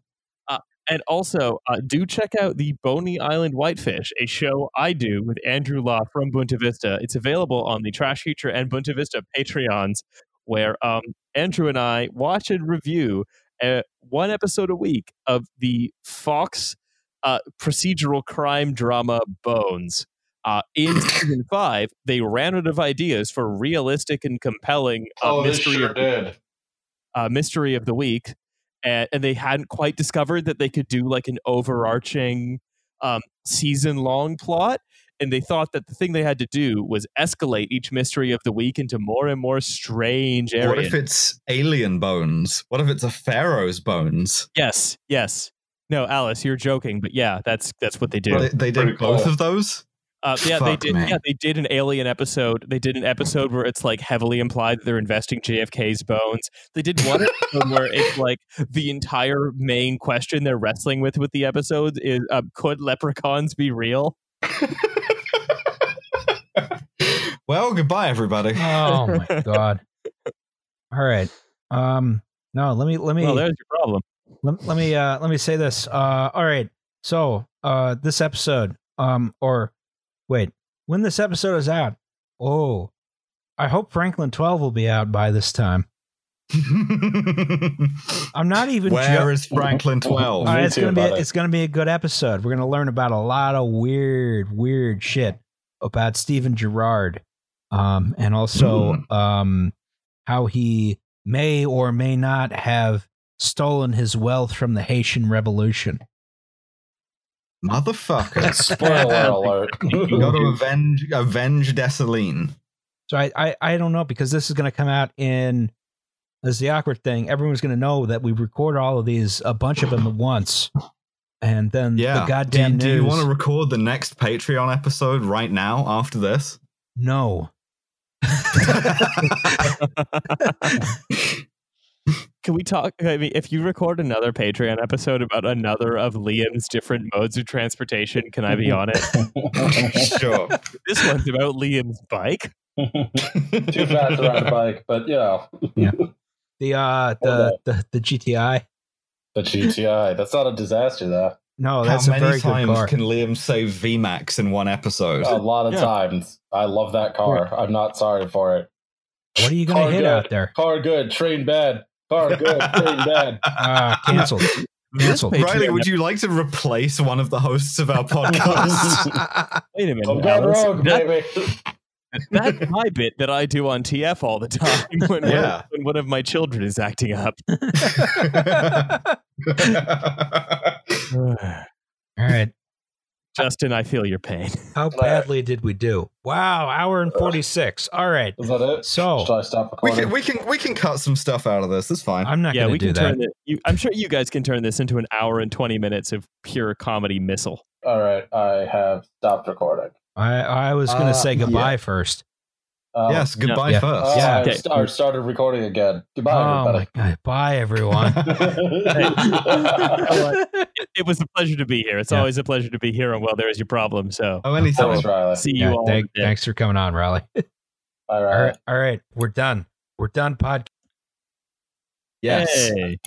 And also, uh, do check out the Boney Island Whitefish, a show I do with Andrew Law from Bunta Vista. It's available on the Trash Future and Bunta Vista Patreons, where um, Andrew and I watch and review uh, one episode a week of the Fox uh, procedural crime drama Bones. Uh, in <clears throat> season five, they ran out of ideas for realistic and compelling uh, oh, mystery sure of uh, mystery of the week, and, and they hadn't quite discovered that they could do like an overarching um, season long plot. And they thought that the thing they had to do was escalate each mystery of the week into more and more strange What areas. if it's alien bones? What if it's a pharaoh's bones? yes, yes. No, Alice, you're joking, but yeah, that's that's what they do. They, they Pretty did both cool. of those. Uh, yeah, they did. me. Yeah, they did an alien episode. They did an episode where it's like heavily implied that they're investing JFK's bones. They did one episode where it's like the entire main question they're wrestling with with the episodes is: uh, Could leprechauns be real? <laughs> well, goodbye, everybody. Oh my <laughs> god. All right. Um no, let me let me Well, there's your problem. let, let me uh let me say this. Uh all right. So, uh this episode um or wait, when this episode is out. Oh. I hope Franklin 12 will be out by this time. <laughs> I'm not even Where jo- is Franklin Twelve? Uh, Me it's gonna be a, buddy. it's gonna be a good episode. We're gonna learn about a lot of weird, weird shit about Stephen Girard, um, and also um, how he may or may not have stolen his wealth from the Haitian Revolution. Motherfucker. <laughs> Spoiler <laughs> alert. You got to avenge avenge Dessalines. So I, I, I don't know because this is gonna come out in. This is the awkward thing. Everyone's gonna know that we record all of these, a bunch of them at once, and then Yeah. the goddamn do, you, do you want to record the next Patreon episode right now after this? no. <laughs> Can we talk? I mean, if you record another Patreon episode about another of Liam's different modes of transportation, can I be on it? <laughs> sure. this one's about Liam's bike. <laughs> Too fast to ride a bike, but yeah. <laughs> The uh the, the the GTI. The GTI. That's not a disaster, though. No, How that's a many very good times car. can Liam say VMAX in one episode? A lot of Yeah. times. I love that car. I'm not sorry for it. what are you gonna car hit good. out there? Car good, train bad. Car good, train bad. <laughs> Ah, canceled. Canceled. Riley, would you like to replace one of the hosts of our <laughs> podcast? Wait a minute. I'm going rogue, That- baby. <laughs> That's my bit that I do on TF all the time when, one- Yeah. when one of my children is acting up. <sighs> All right. Justin, I feel your pain. <laughs> How badly did we do? Wow, hour and forty six. All right. Is that it? So Should I stop we can we can we can cut some stuff out of this. That's fine. I'm not yeah, gonna we do can that. turn it. You, I'm sure you guys can turn this into an hour and 20 minutes of pure comedy missile. All right, I have stopped recording. I I was gonna Uh, say yeah. goodbye first. Um, yes, goodbye Yeah. first. Oh, Yeah. I, Okay. st- I started recording again. Goodbye, oh everybody. my god. Bye everyone. <laughs> It, it was a pleasure to be here. It's Yeah. always a pleasure to be here on Well, There Is Your Problem. So oh, anytime. Thanks, Riley. see you Yeah, all. thank- thanks for coming on, Riley. All All right. right, all right, we're done. We're done. Podcast. Yes. Hey.